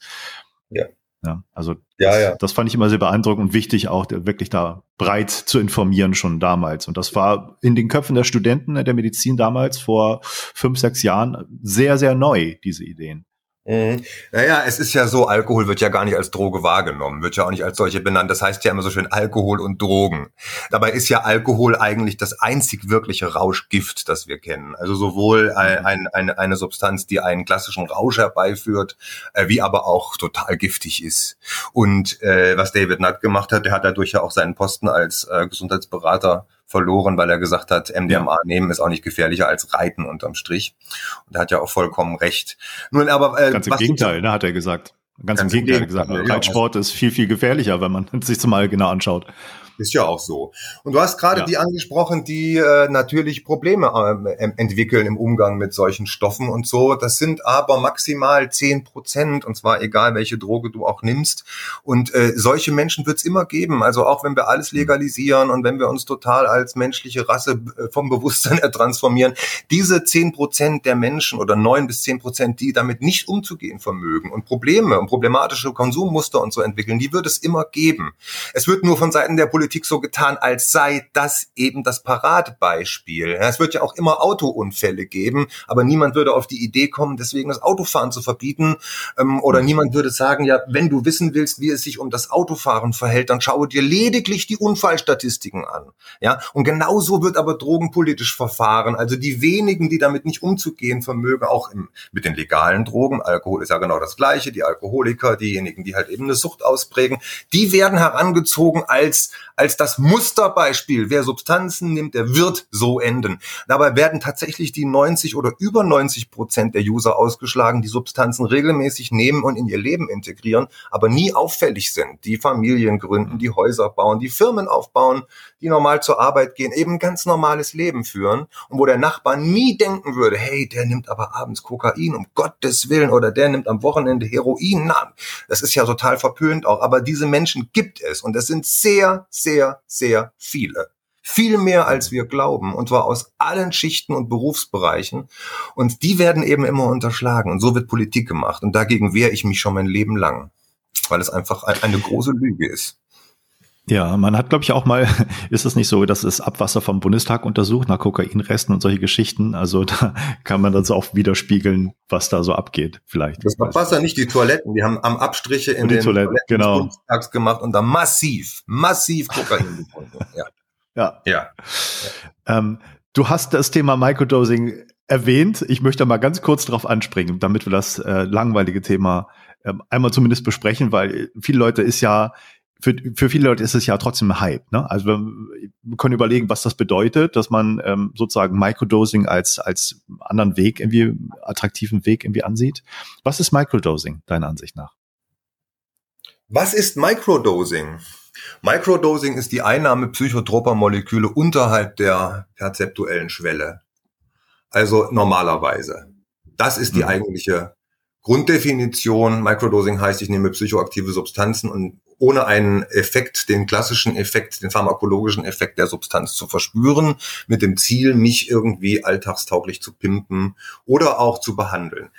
Ja. Ja, also ja, das, ja. das fand ich immer sehr beeindruckend und wichtig, auch wirklich da breit zu informieren schon damals. Und das war in den Köpfen der Studenten der Medizin damals vor fünf, sechs Jahren sehr, sehr neu, diese Ideen. Mhm. Naja, es ist ja so, Alkohol wird ja gar nicht als Droge wahrgenommen, wird ja auch nicht als solche benannt. Das heißt ja immer so schön Alkohol und Drogen. Dabei ist ja Alkohol eigentlich das einzig wirkliche Rauschgift, das wir kennen. Also sowohl ein, ein, eine, eine Substanz, die einen klassischen Rausch herbeiführt, äh, wie aber auch total giftig ist. Und äh, was David Nutt gemacht hat, der hat dadurch ja auch seinen Posten als äh, Gesundheitsberater verloren, weil er gesagt hat, MDMA nehmen ist auch nicht gefährlicher als Reiten unterm Strich. Und er hat ja auch vollkommen recht. Nun, aber äh, ganz im Gegenteil, ne, hat er gesagt. Ganz, ganz im Gegenteil, gesagt. Reitsport ist viel viel gefährlicher, wenn man sich das mal genau anschaut. Ist ja auch so. Und du hast gerade ja. die angesprochen, die äh, natürlich Probleme äh, entwickeln im Umgang mit solchen Stoffen und so. Das sind aber maximal zehn Prozent, und zwar egal, welche Droge du auch nimmst. Und äh, solche Menschen wird es immer geben. Also auch wenn wir alles mhm. legalisieren und wenn wir uns total als menschliche Rasse äh, vom Bewusstsein transformieren, diese zehn Prozent der Menschen oder neun bis zehn Prozent, die damit nicht umzugehen vermögen und Probleme und problematische Konsummuster und so entwickeln, die wird es immer geben. Es wird nur von Seiten der Politik so getan, als sei das eben das Paradebeispiel. es wird ja auch immer Autounfälle geben, aber niemand würde auf die Idee kommen, deswegen das Autofahren zu verbieten. Ähm, oder niemand würde sagen, ja, wenn du wissen willst, wie es sich um das Autofahren verhält, dann schaue dir lediglich die Unfallstatistiken an. Ja, und genauso wird aber drogenpolitisch verfahren. Also die wenigen, die damit nicht umzugehen vermögen, auch im, mit den legalen Drogen, Alkohol ist ja genau das Gleiche, die Alkoholiker, diejenigen, die halt eben eine Sucht ausprägen, die werden herangezogen als als das Musterbeispiel. Wer Substanzen nimmt, der wird so enden. Dabei werden tatsächlich die 90 oder über 90 Prozent der User ausgeschlagen, die Substanzen regelmäßig nehmen und in ihr Leben integrieren, aber nie auffällig sind. Die Familien gründen, die Häuser bauen, die Firmen aufbauen, die normal zur Arbeit gehen, eben ganz normales Leben führen und wo der Nachbar nie denken würde, hey, der nimmt aber abends Kokain, um Gottes Willen, oder der nimmt am Wochenende Heroin. Na, das ist ja total verpönt auch. Aber diese Menschen gibt es und es sind sehr, sehr, sehr viele. Viel mehr als wir glauben, und zwar aus allen Schichten und Berufsbereichen. Und die werden eben immer unterschlagen. Und so wird Politik gemacht. Und dagegen wehre ich mich schon mein Leben lang, weil es einfach eine große Lüge ist. Ja, man hat, glaube ich, auch mal, ist es nicht so, dass es Abwasser vom Bundestag untersucht nach Kokainresten und solche Geschichten. Also da kann man dann so auch widerspiegeln, was da so abgeht, vielleicht. Das Abwasser, nicht die Toiletten. Die haben am Abstriche in den Toiletten, Toiletten genau. des Bundestags gemacht und da massiv, massiv Kokain gefunden. Ja. Ja. ja. ja. Ähm, du hast das Thema Microdosing erwähnt. Ich möchte mal ganz kurz darauf anspringen, damit wir das äh, langweilige Thema äh, einmal zumindest besprechen, weil viele Leute ist ja für, für viele Leute ist es ja trotzdem ein Hype. Ne? Also wir, wir können überlegen, was das bedeutet, dass man ähm, sozusagen Microdosing als, als anderen Weg, irgendwie attraktiven Weg irgendwie ansieht. Was ist Microdosing, deiner Ansicht nach? Was ist Microdosing? Microdosing ist die Einnahme psychotroper Moleküle unterhalb der perzeptuellen Schwelle. Also normalerweise. Das ist die mhm. eigentliche Grunddefinition. Microdosing heißt, ich nehme psychoaktive Substanzen und ohne einen Effekt, den klassischen Effekt, den pharmakologischen Effekt der Substanz zu verspüren, mit dem Ziel, mich irgendwie alltagstauglich zu pimpen oder auch zu behandeln.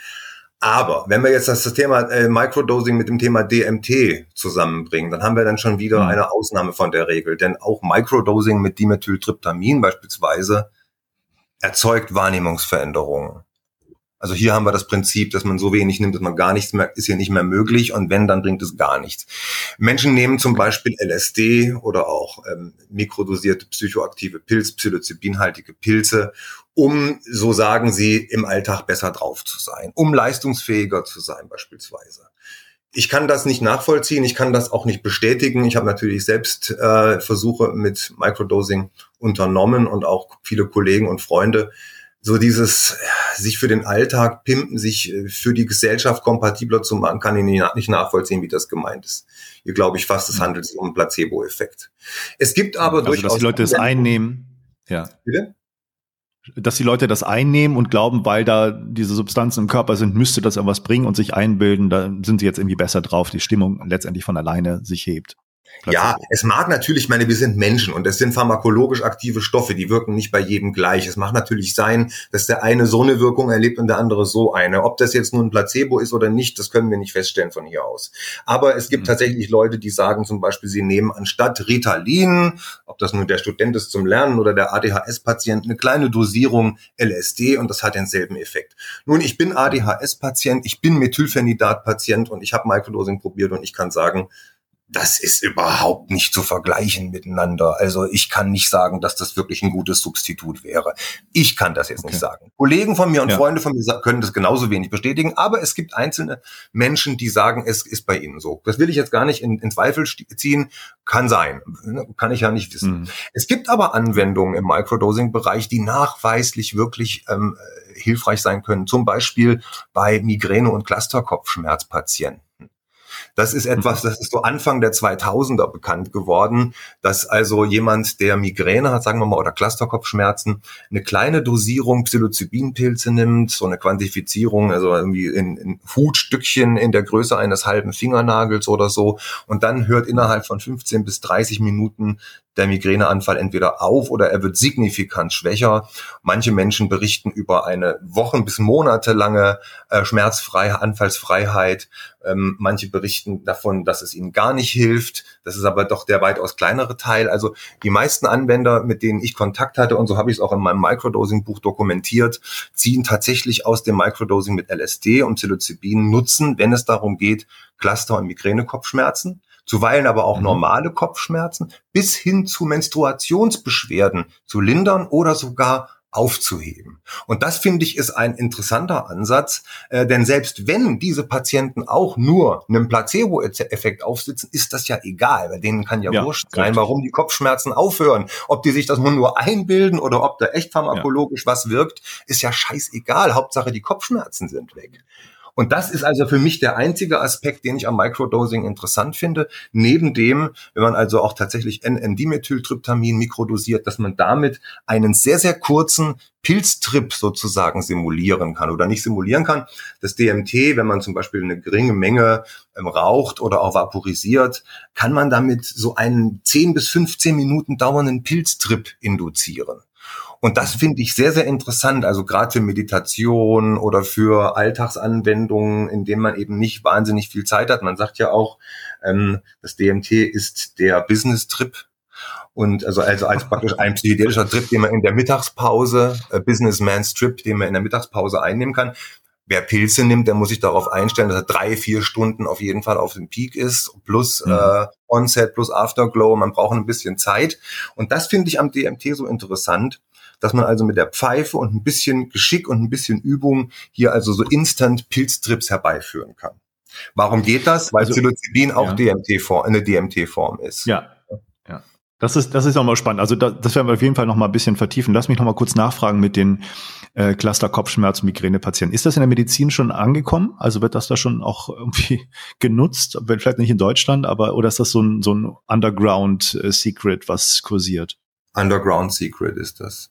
Aber wenn wir jetzt das Thema äh, Microdosing mit dem Thema DMT zusammenbringen, dann haben wir dann schon wieder mhm. eine Ausnahme von der Regel. Denn auch Microdosing mit Dimethyltryptamin beispielsweise erzeugt Wahrnehmungsveränderungen. Also hier haben wir das Prinzip, dass man so wenig nimmt, dass man gar nichts merkt, ist hier nicht mehr möglich und wenn, dann bringt es gar nichts. Menschen nehmen zum Beispiel LSD oder auch ähm, mikrodosierte psychoaktive Pilz, psilocybinhaltige Pilze, um, so sagen sie, im Alltag besser drauf zu sein, um leistungsfähiger zu sein beispielsweise. Ich kann das nicht nachvollziehen, ich kann das auch nicht bestätigen. Ich habe natürlich selbst äh, Versuche mit Microdosing unternommen und auch viele Kollegen und Freunde so dieses sich für den Alltag pimpen, sich äh, für die Gesellschaft kompatibler zu machen, kann ich nicht nachvollziehen, wie das gemeint ist. Hier glaube ich fast, es handelt sich um einen Placebo-Effekt. Es gibt aber also, durchaus... dass die Leute das einnehmen. Ja. Bitte? Dass die Leute das einnehmen und glauben, weil da diese Substanzen im Körper sind, müsste das irgendwas bringen und sich einbilden, da sind sie jetzt irgendwie besser drauf, die Stimmung letztendlich von alleine sich hebt. Ja, es mag natürlich, meine, wir sind Menschen und es sind pharmakologisch aktive Stoffe, die wirken nicht bei jedem gleich. Es mag natürlich sein, dass der eine so eine Wirkung erlebt und der andere so eine. Ob das jetzt nun ein Placebo ist oder nicht, das können wir nicht feststellen von hier aus. Aber es gibt mhm. tatsächlich Leute, die sagen zum Beispiel, sie nehmen anstatt Ritalin, ob das nun der Student ist zum Lernen oder der ADHS-Patient, eine kleine Dosierung LSD und das hat denselben Effekt. Nun, ich bin ADHS-Patient, ich bin Methylphenidat-Patient und ich habe Microdosing probiert und ich kann sagen, das ist überhaupt nicht zu vergleichen miteinander. Also ich kann nicht sagen, dass das wirklich ein gutes Substitut wäre. Ich kann das jetzt okay. nicht sagen. Kollegen von mir und ja. Freunde von mir können das genauso wenig bestätigen, aber es gibt einzelne Menschen, die sagen, es ist bei ihnen so. Das will ich jetzt gar nicht in, in Zweifel ziehen. Kann sein. Kann ich ja nicht wissen. Mhm. Es gibt aber Anwendungen im Microdosing-Bereich, die nachweislich wirklich ähm, hilfreich sein können. Zum Beispiel bei Migräne- und Clusterkopfschmerzpatienten. Das ist etwas, das ist so Anfang der 2000er bekannt geworden, dass also jemand, der Migräne hat, sagen wir mal, oder Clusterkopfschmerzen, eine kleine Dosierung Psilocybinpilze nimmt, so eine Quantifizierung, also irgendwie in, in Hutstückchen in der Größe eines halben Fingernagels oder so, und dann hört innerhalb von 15 bis 30 Minuten der Migräneanfall entweder auf oder er wird signifikant schwächer. Manche Menschen berichten über eine Wochen bis monatelange äh, schmerzfreie Anfallsfreiheit. Ähm, manche berichten davon, dass es ihnen gar nicht hilft. Das ist aber doch der weitaus kleinere Teil. Also die meisten Anwender, mit denen ich Kontakt hatte, und so habe ich es auch in meinem Microdosing-Buch dokumentiert, ziehen tatsächlich aus dem Microdosing mit LSD und Psilocybin Nutzen, wenn es darum geht, Cluster- und Migränekopfschmerzen zuweilen aber auch mhm. normale Kopfschmerzen bis hin zu Menstruationsbeschwerden zu lindern oder sogar aufzuheben. Und das finde ich ist ein interessanter Ansatz, äh, denn selbst wenn diese Patienten auch nur einen Placebo-Effekt aufsitzen, ist das ja egal, weil denen kann ja, ja wurscht sein, warum die Kopfschmerzen aufhören. Ob die sich das nur, nur einbilden oder ob da echt pharmakologisch ja. was wirkt, ist ja scheißegal. Hauptsache die Kopfschmerzen sind weg. Und das ist also für mich der einzige Aspekt, den ich am Microdosing interessant finde. Neben dem, wenn man also auch tatsächlich N-Dimethyltryptamin mikrodosiert, dass man damit einen sehr, sehr kurzen Pilztrip sozusagen simulieren kann oder nicht simulieren kann. Das DMT, wenn man zum Beispiel eine geringe Menge ähm, raucht oder auch vaporisiert, kann man damit so einen 10 bis 15 Minuten dauernden Pilztrip induzieren. Und das finde ich sehr, sehr interessant. Also gerade für Meditation oder für Alltagsanwendungen, in denen man eben nicht wahnsinnig viel Zeit hat. Man sagt ja auch, ähm, das DMT ist der Business-Trip. Und also, also als praktisch ein psychedelischer Trip, den man in der Mittagspause, äh, Businessman's Trip, den man in der Mittagspause einnehmen kann. Wer Pilze nimmt, der muss sich darauf einstellen, dass er drei, vier Stunden auf jeden Fall auf dem Peak ist, plus mhm. äh, Onset, plus Afterglow. Man braucht ein bisschen Zeit. Und das finde ich am DMT so interessant, dass man also mit der Pfeife und ein bisschen Geschick und ein bisschen Übung hier also so instant Pilztrips herbeiführen kann. Warum geht das? Weil also, Psilocybin auch ja. DMT -Form, eine DMT-Form ist. Ja, ja. Das ist, das ist nochmal spannend. Also da, das werden wir auf jeden Fall noch mal ein bisschen vertiefen. Lass mich noch mal kurz nachfragen mit den äh, Cluster-Kopfschmerz- Migräne-Patienten. Ist das in der Medizin schon angekommen? Also wird das da schon auch irgendwie genutzt? Vielleicht nicht in Deutschland, aber oder ist das so ein, so ein Underground-Secret, was kursiert? Underground-Secret ist das.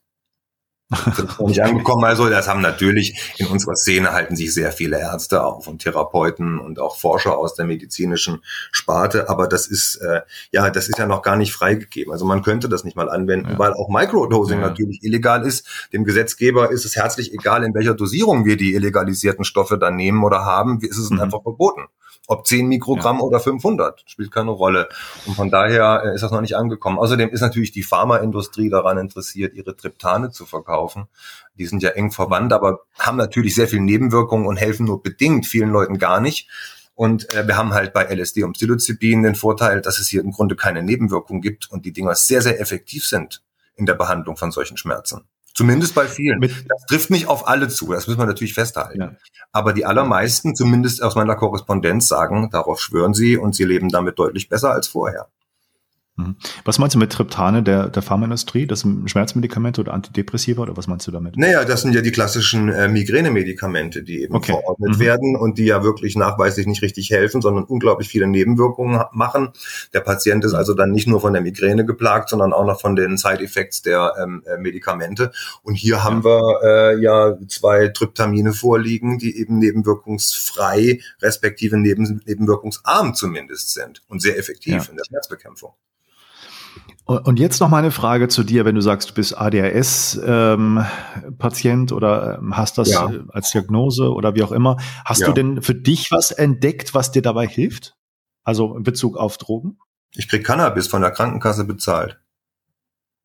Das ist noch nicht angekommen. Also das haben natürlich in unserer Szene halten sich sehr viele Ärzte auf und Therapeuten und auch Forscher aus der medizinischen Sparte. Aber das ist äh, ja, das ist ja noch gar nicht freigegeben. Also man könnte das nicht mal anwenden, ja. weil auch Microdosing ja. natürlich illegal ist. Dem Gesetzgeber ist es herzlich egal, in welcher Dosierung wir die illegalisierten Stoffe dann nehmen oder haben. Ist es mhm. einfach verboten. Ob 10 Mikrogramm ja. oder 500, spielt keine Rolle. Und von daher äh, ist das noch nicht angekommen. Außerdem ist natürlich die Pharmaindustrie daran interessiert, ihre Triptane zu verkaufen. Die sind ja eng verwandt, aber haben natürlich sehr viel Nebenwirkungen und helfen nur bedingt vielen Leuten gar nicht. Und äh, wir haben halt bei LSD und Psilocybin den Vorteil, dass es hier im Grunde keine Nebenwirkungen gibt und die Dinger sehr, sehr effektiv sind in der Behandlung von solchen Schmerzen. Zumindest bei vielen. Das trifft nicht auf alle zu, das müssen wir natürlich festhalten. Ja. Aber die allermeisten, zumindest aus meiner Korrespondenz, sagen, darauf schwören sie und sie leben damit deutlich besser als vorher. Mhm. Was meinst du mit Triptane der, der Pharmaindustrie? Das sind Schmerzmedikamente oder Antidepressiva oder was meinst du damit? Naja, das sind ja die klassischen äh, Migränemedikamente, die eben okay. verordnet mhm. werden und die ja wirklich nachweislich nicht richtig helfen, sondern unglaublich viele Nebenwirkungen machen. Der Patient ist also dann nicht nur von der Migräne geplagt, sondern auch noch von den Side-Effects der ähm, äh, Medikamente. Und hier haben wir äh, ja zwei Tryptamine vorliegen, die eben nebenwirkungsfrei, respektive neben, nebenwirkungsarm zumindest sind und sehr effektiv ja. in der Schmerzbekämpfung. Und jetzt noch mal eine Frage zu dir, wenn du sagst, du bist ADHS-Patient ähm, oder ähm, hast das ja. als Diagnose oder wie auch immer. Hast ja. du denn für dich was entdeckt, was dir dabei hilft? Also in Bezug auf Drogen? Ich krieg Cannabis von der Krankenkasse bezahlt.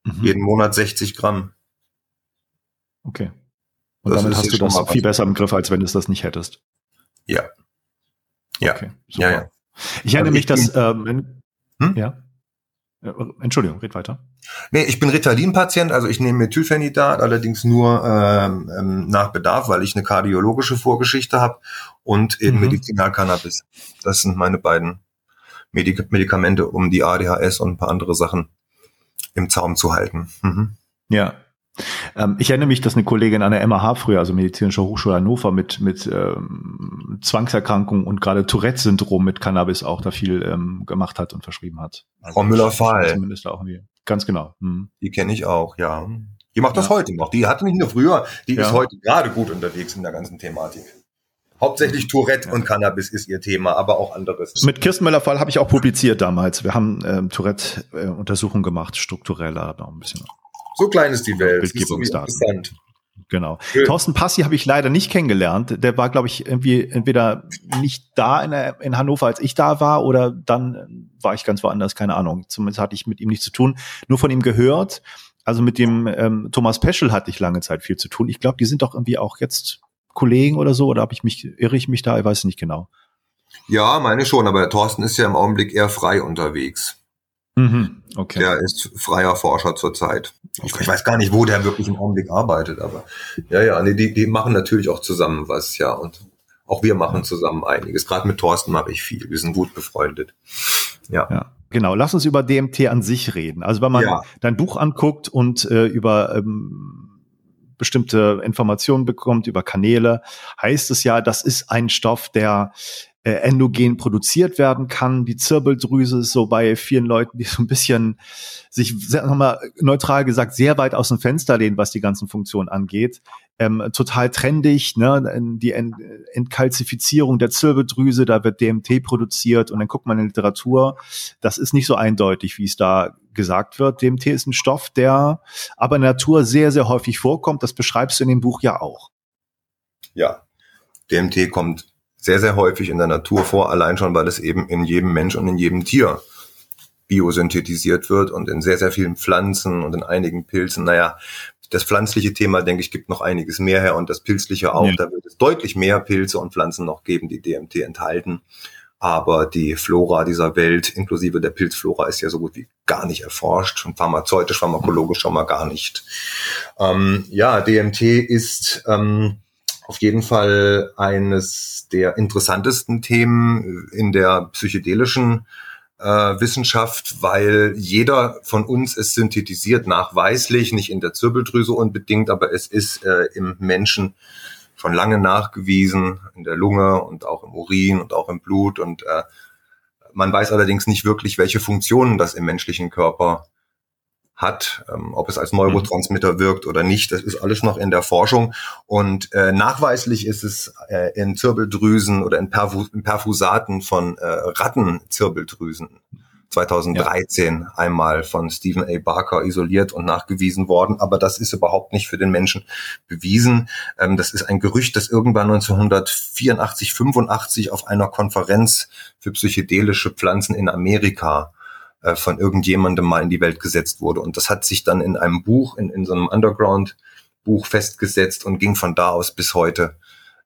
Mhm. Jeden Monat 60 Gramm. Okay. Und das damit hast du das viel besser im Griff, als wenn du das nicht hättest. Ja. Ja. Okay, ja, ja. Ich erinnere also mich, dass ähm, hm? ja. Äh, Entschuldigung, red weiter. Nee, ich bin Ritalin-Patient, also ich nehme Methylphenidat, allerdings nur ähm, ähm, nach Bedarf, weil ich eine kardiologische Vorgeschichte habe und eben mhm. Medizinalcannabis. Das sind meine beiden Medik Medikamente, um die ADHS und ein paar andere Sachen im Zaum zu halten. Mhm. Ja, ich erinnere mich, dass eine Kollegin an der MAH früher, also Medizinische Hochschule Hannover, mit, mit ähm, Zwangserkrankungen und gerade Tourette-Syndrom mit Cannabis auch da viel ähm, gemacht hat und verschrieben hat. Also Frau Müller-Fall. Zumindest auch irgendwie. Ganz genau. Hm. Die kenne ich auch, ja. Die macht das ja. heute noch. Die hatte nicht nur früher, die ja. ist heute gerade gut unterwegs in der ganzen Thematik. Hauptsächlich Tourette ja. und Cannabis ist ihr Thema, aber auch anderes. Mit Kirstenmüller-Fall habe ich auch publiziert damals. Wir haben ähm, Tourette-Untersuchungen gemacht, struktureller, noch ein bisschen so klein ist die Welt. Bildgebungsdaten. Genau. Schön. Thorsten Passi habe ich leider nicht kennengelernt. Der war, glaube ich, irgendwie entweder nicht da in, der, in, Hannover, als ich da war, oder dann war ich ganz woanders, keine Ahnung. Zumindest hatte ich mit ihm nichts zu tun. Nur von ihm gehört. Also mit dem ähm, Thomas Peschel hatte ich lange Zeit viel zu tun. Ich glaube, die sind doch irgendwie auch jetzt Kollegen oder so, oder habe ich mich, irre ich mich da? Ich weiß nicht genau. Ja, meine schon, aber der Thorsten ist ja im Augenblick eher frei unterwegs. Mhm, okay. Der ist freier Forscher zurzeit. Okay. Ich weiß gar nicht, wo der wirklich im Augenblick arbeitet, aber ja, ja, nee, die, die machen natürlich auch zusammen was, ja. Und auch wir machen zusammen einiges. Gerade mit Thorsten mache ich viel. Wir sind gut befreundet. Ja. ja. Genau, lass uns über DMT an sich reden. Also wenn man ja. dein Buch anguckt und äh, über ähm, bestimmte Informationen bekommt, über Kanäle, heißt es ja, das ist ein Stoff, der äh, endogen produziert werden kann. Die Zirbeldrüse ist so bei vielen Leuten, die so ein bisschen sich, nochmal neutral gesagt, sehr weit aus dem Fenster lehnen, was die ganzen Funktionen angeht. Ähm, total trendig, ne? die Ent Entkalzifizierung der Zirbeldrüse, da wird DMT produziert und dann guckt man in Literatur. Das ist nicht so eindeutig, wie es da gesagt wird. DMT ist ein Stoff, der aber in der Natur sehr, sehr häufig vorkommt. Das beschreibst du in dem Buch ja auch. Ja, DMT kommt sehr, sehr häufig in der Natur vor, allein schon, weil es eben in jedem Mensch und in jedem Tier biosynthetisiert wird und in sehr, sehr vielen Pflanzen und in einigen Pilzen. Naja, das pflanzliche Thema, denke ich, gibt noch einiges mehr her und das pilzliche auch. Ja. Da wird es deutlich mehr Pilze und Pflanzen noch geben, die DMT enthalten. Aber die Flora dieser Welt, inklusive der Pilzflora, ist ja so gut wie gar nicht erforscht und pharmazeutisch, pharmakologisch schon mal gar nicht. Ähm, ja, DMT ist ähm, auf jeden Fall eines der interessantesten Themen in der psychedelischen äh, Wissenschaft, weil jeder von uns es synthetisiert, nachweislich, nicht in der Zirbeldrüse unbedingt, aber es ist äh, im Menschen schon lange nachgewiesen, in der Lunge und auch im Urin und auch im Blut. Und äh, man weiß allerdings nicht wirklich, welche Funktionen das im menschlichen Körper hat, ähm, ob es als Neurotransmitter wirkt oder nicht, das ist alles noch in der Forschung. Und äh, nachweislich ist es äh, in Zirbeldrüsen oder in, Perfu in Perfusaten von äh, Rattenzirbeldrüsen 2013 ja. einmal von Stephen A. Barker isoliert und nachgewiesen worden. Aber das ist überhaupt nicht für den Menschen bewiesen. Ähm, das ist ein Gerücht, das irgendwann 1984, 85 auf einer Konferenz für psychedelische Pflanzen in Amerika äh, von irgendjemandem mal in die Welt gesetzt wurde. Und das hat sich dann in einem Buch, in, in so einem Underground-Buch festgesetzt und ging von da aus bis heute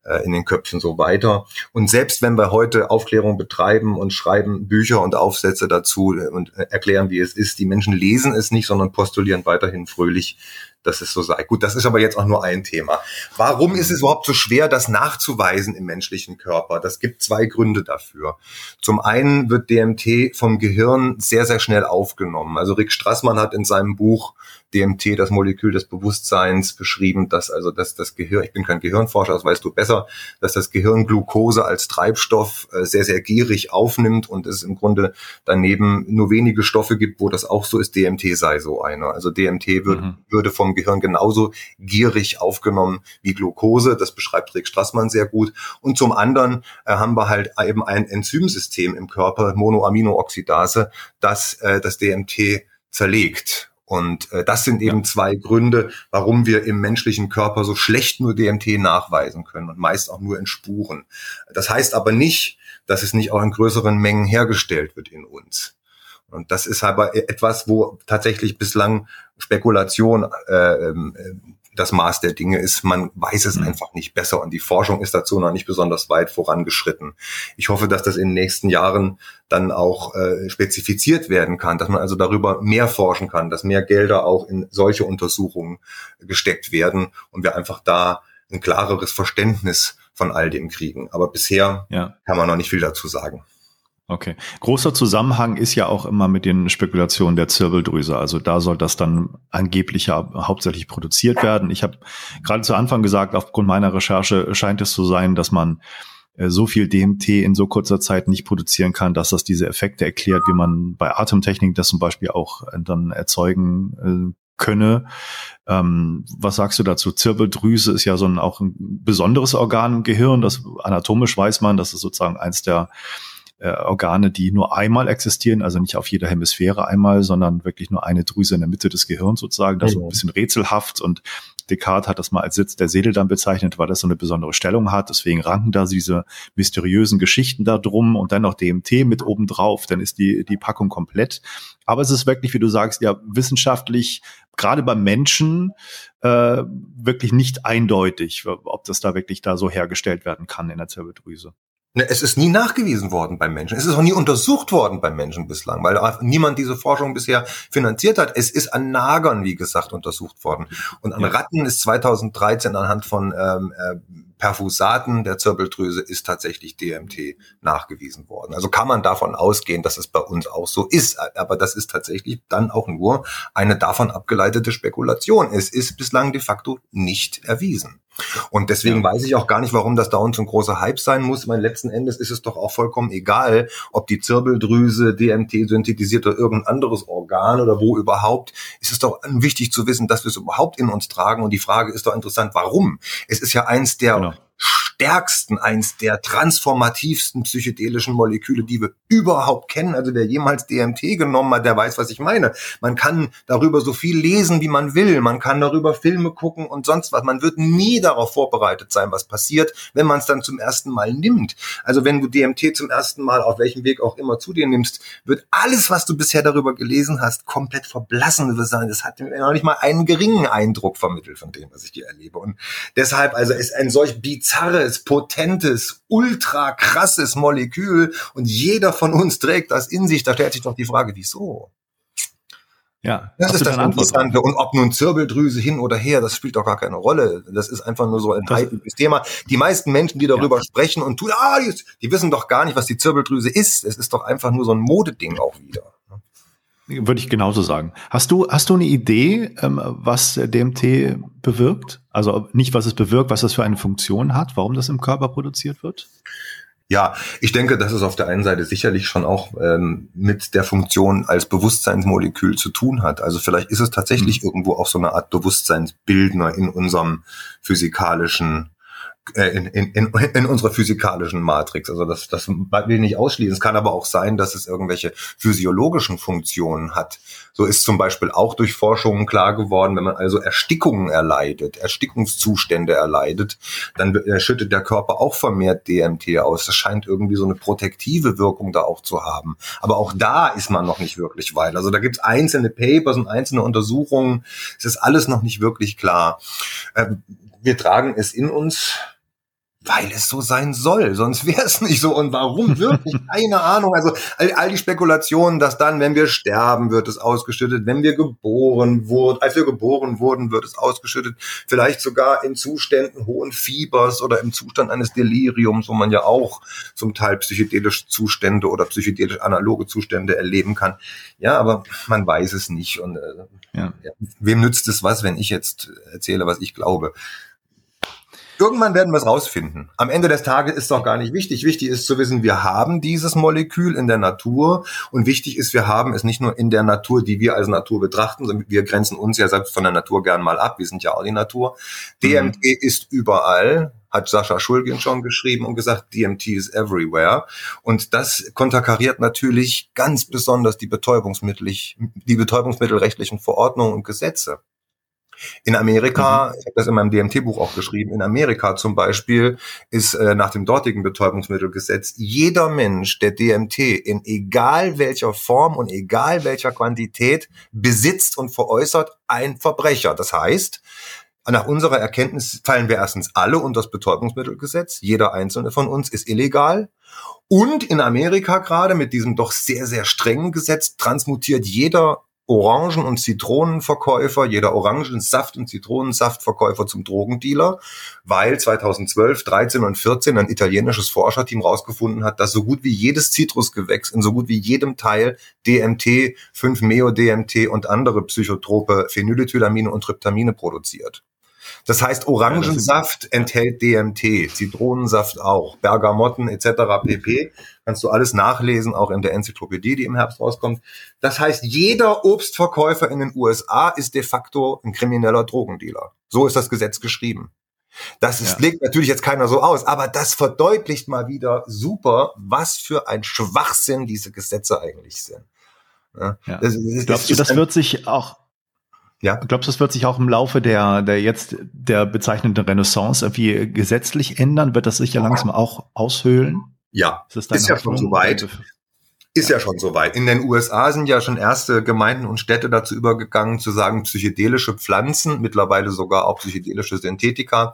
äh, in den Köpfen so weiter. Und selbst wenn wir heute Aufklärung betreiben und schreiben Bücher und Aufsätze dazu äh, und erklären, wie es ist, die Menschen lesen es nicht, sondern postulieren weiterhin fröhlich, dass es so sei. Gut, das ist aber jetzt auch nur ein Thema. Warum ist es überhaupt so schwer, das nachzuweisen im menschlichen Körper? Das gibt zwei Gründe dafür. Zum einen wird DMT vom Gehirn sehr, sehr schnell aufgenommen. Also Rick Strassmann hat in seinem Buch DMT, das Molekül des Bewusstseins, beschrieben, dass also dass das Gehirn, ich bin kein Gehirnforscher, das weißt du besser, dass das Gehirn Glucose als Treibstoff äh, sehr, sehr gierig aufnimmt und es im Grunde daneben nur wenige Stoffe gibt, wo das auch so ist. DMT sei so einer. Also DMT wird, mhm. würde vom Gehirn genauso gierig aufgenommen wie Glucose. Das beschreibt Rick Strassmann sehr gut. Und zum anderen äh, haben wir halt eben ein Enzymsystem im Körper, Monoaminooxidase, das äh, das DMT zerlegt. Und äh, das sind eben ja. zwei Gründe, warum wir im menschlichen Körper so schlecht nur DMT nachweisen können und meist auch nur in Spuren. Das heißt aber nicht, dass es nicht auch in größeren Mengen hergestellt wird in uns. Und das ist aber etwas, wo tatsächlich bislang Spekulation äh, äh, das Maß der Dinge ist. Man weiß es mhm. einfach nicht besser und die Forschung ist dazu noch nicht besonders weit vorangeschritten. Ich hoffe, dass das in den nächsten Jahren dann auch äh, spezifiziert werden kann, dass man also darüber mehr forschen kann, dass mehr Gelder auch in solche Untersuchungen gesteckt werden und wir einfach da ein klareres Verständnis von all dem kriegen. Aber bisher ja. kann man noch nicht viel dazu sagen. Okay. Großer Zusammenhang ist ja auch immer mit den Spekulationen der Zirbeldrüse. Also da soll das dann angeblich ja hauptsächlich produziert werden. Ich habe gerade zu Anfang gesagt, aufgrund meiner Recherche scheint es zu sein, dass man äh, so viel DMT in so kurzer Zeit nicht produzieren kann, dass das diese Effekte erklärt, wie man bei Atemtechnik das zum Beispiel auch äh, dann erzeugen äh, könne. Ähm, was sagst du dazu? Zirbeldrüse ist ja so ein auch ein besonderes Organ im Gehirn. Das anatomisch weiß man, das ist sozusagen eins der äh, Organe, die nur einmal existieren, also nicht auf jeder Hemisphäre einmal, sondern wirklich nur eine Drüse in der Mitte des Gehirns sozusagen. Das ist ein bisschen rätselhaft und Descartes hat das mal als Sitz der Seele dann bezeichnet, weil das so eine besondere Stellung hat. Deswegen ranken da diese mysteriösen Geschichten da drum und dann noch DMT mit oben drauf. Dann ist die, die Packung komplett. Aber es ist wirklich, wie du sagst, ja, wissenschaftlich, gerade beim Menschen, äh, wirklich nicht eindeutig, ob das da wirklich da so hergestellt werden kann in der Zirbeldrüse. Ne, es ist nie nachgewiesen worden beim Menschen. Es ist auch nie untersucht worden beim Menschen bislang, weil niemand diese Forschung bisher finanziert hat. Es ist an Nagern, wie gesagt, untersucht worden. Und an Ratten ist 2013 anhand von ähm, äh, Perfusaten der Zirbeldrüse ist tatsächlich DMT nachgewiesen worden. Also kann man davon ausgehen, dass es bei uns auch so ist. Aber das ist tatsächlich dann auch nur eine davon abgeleitete Spekulation. Es ist bislang de facto nicht erwiesen. Und deswegen ja. weiß ich auch gar nicht, warum das da uns ein großer Hype sein muss. Weil letzten Endes ist es doch auch vollkommen egal, ob die Zirbeldrüse DMT synthetisiert oder irgendein anderes Organ oder wo überhaupt. Es ist doch wichtig zu wissen, dass wir es überhaupt in uns tragen. Und die Frage ist doch interessant, warum? Es ist ja eins der genau stärksten, eins der transformativsten psychedelischen Moleküle, die wir überhaupt kennen. Also wer jemals DMT genommen hat, der weiß, was ich meine. Man kann darüber so viel lesen, wie man will. Man kann darüber Filme gucken und sonst was. Man wird nie darauf vorbereitet sein, was passiert, wenn man es dann zum ersten Mal nimmt. Also wenn du DMT zum ersten Mal auf welchem Weg auch immer zu dir nimmst, wird alles, was du bisher darüber gelesen hast, komplett verblassen. Das hat mir noch nicht mal einen geringen Eindruck vermittelt von dem, was ich hier erlebe. Und deshalb also ist ein solch bizarre tolles, potentes, ultra krasses Molekül und jeder von uns trägt das in sich. Da stellt sich doch die Frage, wieso? Ja, das ist das Interessante. Und ob nun Zirbeldrüse hin oder her, das spielt doch gar keine Rolle. Das ist einfach nur so ein heikles Thema. Die meisten Menschen, die darüber ja. sprechen und tun, ah, die, die, wissen doch gar nicht, was die Zirbeldrüse ist. Es ist doch einfach nur so ein Modeding auch wieder. Würde ich genauso sagen. Hast du, hast du eine Idee, ähm, was DMT bewirkt? Also nicht, was es bewirkt, was das für eine Funktion hat, warum das im Körper produziert wird? Ja, ich denke, dass es auf der einen Seite sicherlich schon auch ähm, mit der Funktion als Bewusstseinsmolekül zu tun hat. Also vielleicht ist es tatsächlich mhm. irgendwo auch so eine Art Bewusstseinsbildner in unserem physikalischen in, in, in, in unserer physikalischen Matrix. Also das, das will ich nicht ausschließen. Es kann aber auch sein, dass es irgendwelche physiologischen Funktionen hat. So ist zum Beispiel auch durch Forschungen klar geworden, wenn man also Erstickungen erleidet, Erstickungszustände erleidet, dann schüttet der Körper auch vermehrt DMT aus. Das scheint irgendwie so eine protektive Wirkung da auch zu haben. Aber auch da ist man noch nicht wirklich weit. Also da gibt es einzelne Papers und einzelne Untersuchungen. Es ist alles noch nicht wirklich klar. Ähm, wir tragen es in uns, weil es so sein soll, sonst wäre es nicht so. Und warum wirklich? Keine Ahnung. Also all, all, die Spekulationen, dass dann, wenn wir sterben, wird es ausgeschüttet, wenn wir geboren wurden, als wir geboren wurden, wird es ausgeschüttet, vielleicht sogar in Zuständen hohen Fiebers oder im Zustand eines Deliriums, wo man ja auch zum Teil psychedelische Zustände oder psychedelisch analoge Zustände erleben kann. Ja, aber man weiß es nicht. Und äh, ja. Wem nützt es was, wenn ich jetzt erzähle, was ich glaube? Irgendwann werden wir es rausfinden. Am Ende des Tages ist doch gar nicht wichtig. Wichtig ist zu wissen, wir haben dieses Molekül in der Natur und wichtig ist, wir haben es nicht nur in der Natur, die wir als Natur betrachten, sondern wir grenzen uns ja selbst von der Natur gern mal ab. Wir sind ja auch die Natur. DMT mhm. ist überall hat Sascha Schulgin schon geschrieben und gesagt, DMT is everywhere. Und das konterkariert natürlich ganz besonders die Betäubungsmittel, die betäubungsmittelrechtlichen Verordnungen und Gesetze. In Amerika, mhm. ich habe das in meinem DMT-Buch auch geschrieben, in Amerika zum Beispiel ist äh, nach dem dortigen Betäubungsmittelgesetz jeder Mensch, der DMT in egal welcher Form und egal welcher Quantität besitzt und veräußert, ein Verbrecher. Das heißt, nach unserer Erkenntnis fallen wir erstens alle unter das Betäubungsmittelgesetz. Jeder einzelne von uns ist illegal. Und in Amerika gerade mit diesem doch sehr, sehr strengen Gesetz transmutiert jeder Orangen- und Zitronenverkäufer, jeder Orangensaft- und Zitronensaftverkäufer zum Drogendealer, weil 2012, 13 und 14 ein italienisches Forscherteam rausgefunden hat, dass so gut wie jedes Zitrusgewächs in so gut wie jedem Teil DMT, 5-Meo-DMT und andere psychotrope Phenylethylamine und Tryptamine produziert. Das heißt, Orangensaft enthält DMT, Zitronensaft auch, Bergamotten etc. pp. Kannst du alles nachlesen, auch in der Enzyklopädie, die im Herbst rauskommt. Das heißt, jeder Obstverkäufer in den USA ist de facto ein krimineller Drogendealer. So ist das Gesetz geschrieben. Das ist, ja. legt natürlich jetzt keiner so aus, aber das verdeutlicht mal wieder super, was für ein Schwachsinn diese Gesetze eigentlich sind. Ja. Ja. Das, das, Glaubst du, das wird sich auch ja. Glaubst du, das wird sich auch im Laufe der, der jetzt der bezeichneten Renaissance irgendwie gesetzlich ändern? Wird das sich ja langsam auch aushöhlen? Ja, ist, ist ja schon soweit. Ist ja schon soweit. In den USA sind ja schon erste Gemeinden und Städte dazu übergegangen, zu sagen, psychedelische Pflanzen, mittlerweile sogar auch psychedelische Synthetika,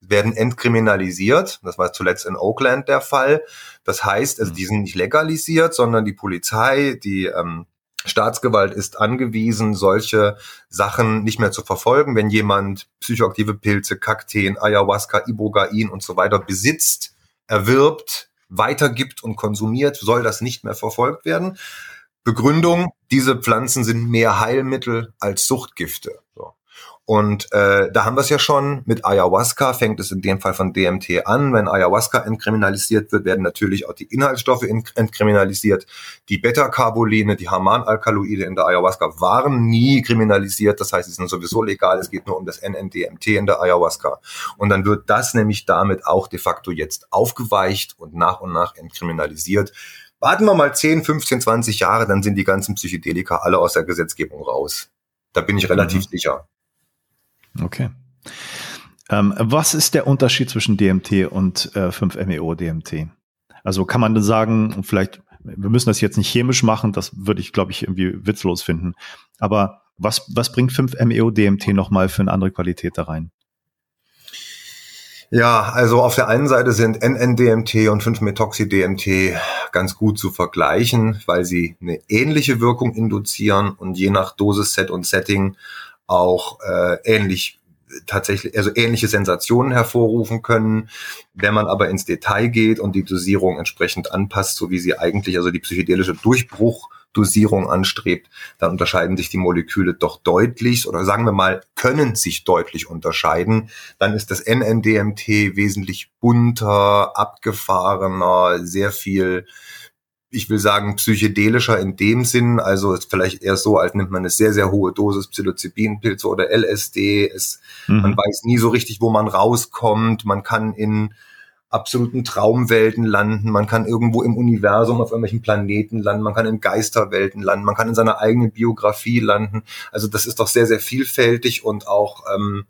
werden entkriminalisiert. Das war zuletzt in Oakland der Fall. Das heißt, also die sind nicht legalisiert, sondern die Polizei, die ähm, Staatsgewalt ist angewiesen, solche Sachen nicht mehr zu verfolgen. Wenn jemand psychoaktive Pilze, Kakteen, Ayahuasca, Ibogain und so weiter besitzt, erwirbt, weitergibt und konsumiert, soll das nicht mehr verfolgt werden. Begründung, diese Pflanzen sind mehr Heilmittel als Suchtgifte. So. Und äh, da haben wir es ja schon. Mit Ayahuasca fängt es in dem Fall von DMT an. Wenn Ayahuasca entkriminalisiert wird, werden natürlich auch die Inhaltsstoffe entkriminalisiert. Die Beta-Carboline, die Harmanalkaloide in der Ayahuasca waren nie kriminalisiert. Das heißt, sie sind sowieso legal. Es geht nur um das NNDMT in der Ayahuasca. Und dann wird das nämlich damit auch de facto jetzt aufgeweicht und nach und nach entkriminalisiert. Warten wir mal 10, 15, 20 Jahre, dann sind die ganzen Psychedelika alle aus der Gesetzgebung raus. Da bin ich relativ mhm. sicher. Okay. Ähm, was ist der Unterschied zwischen DMT und äh, 5-MeO-DMT? Also kann man sagen, vielleicht, wir müssen das jetzt nicht chemisch machen, das würde ich, glaube ich, irgendwie witzlos finden. Aber was, was bringt 5-MeO-DMT nochmal für eine andere Qualität da rein? Ja, also auf der einen Seite sind NN-DMT und 5-Methoxy-DMT ganz gut zu vergleichen, weil sie eine ähnliche Wirkung induzieren und je nach Dosis-Set und Setting auch äh, ähnlich tatsächlich, also ähnliche Sensationen hervorrufen können. Wenn man aber ins Detail geht und die Dosierung entsprechend anpasst, so wie sie eigentlich, also die psychedelische Durchbruchdosierung anstrebt, dann unterscheiden sich die Moleküle doch deutlich oder sagen wir mal, können sich deutlich unterscheiden. Dann ist das NNDMT wesentlich bunter, abgefahrener, sehr viel ich will sagen, psychedelischer in dem Sinn, also ist vielleicht eher so, als nimmt man eine sehr, sehr hohe Dosis Psilocybinpilze oder LSD. Es, mhm. Man weiß nie so richtig, wo man rauskommt. Man kann in absoluten Traumwelten landen. Man kann irgendwo im Universum auf irgendwelchen Planeten landen. Man kann in Geisterwelten landen. Man kann in seiner eigenen Biografie landen. Also das ist doch sehr, sehr vielfältig und auch ähm,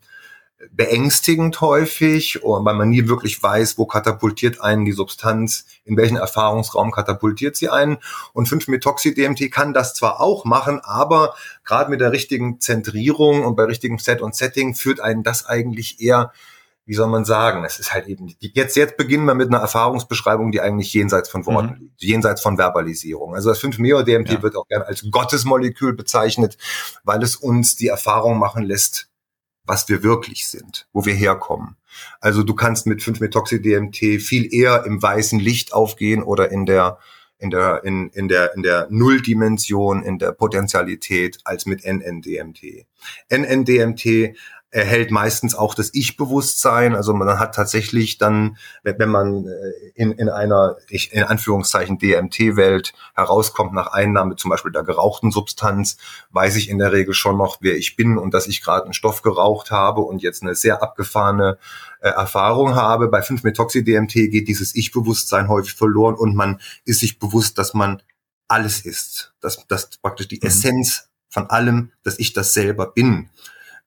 beängstigend häufig, weil man nie wirklich weiß, wo katapultiert einen die Substanz, in welchen Erfahrungsraum katapultiert sie einen. Und 5-Methoxy-DMT kann das zwar auch machen, aber gerade mit der richtigen Zentrierung und bei richtigem Set und Setting führt einen das eigentlich eher wie soll man sagen, es ist halt eben, jetzt, jetzt beginnen wir mit einer Erfahrungsbeschreibung, die eigentlich jenseits von Worten mhm. liegt, jenseits von Verbalisierung. Also das 5-Meo-DMT ja. wird auch gerne als Gottesmolekül bezeichnet, weil es uns die Erfahrung machen lässt, was wir wirklich sind, wo wir herkommen. Also du kannst mit 5-Methoxy-DMT viel eher im weißen Licht aufgehen oder in der in der in, in der in der Nulldimension, in der Potentialität als mit NNDMT. NNDMT erhält meistens auch das Ich-Bewusstsein. Also man hat tatsächlich dann, wenn man äh, in, in einer, ich, in Anführungszeichen DMT-Welt herauskommt nach Einnahme zum Beispiel der gerauchten Substanz, weiß ich in der Regel schon noch, wer ich bin und dass ich gerade einen Stoff geraucht habe und jetzt eine sehr abgefahrene äh, Erfahrung habe. Bei 5-Methoxy-DMT geht dieses Ich-Bewusstsein häufig verloren und man ist sich bewusst, dass man alles ist. Dass, dass praktisch die mhm. Essenz von allem, dass ich das selber bin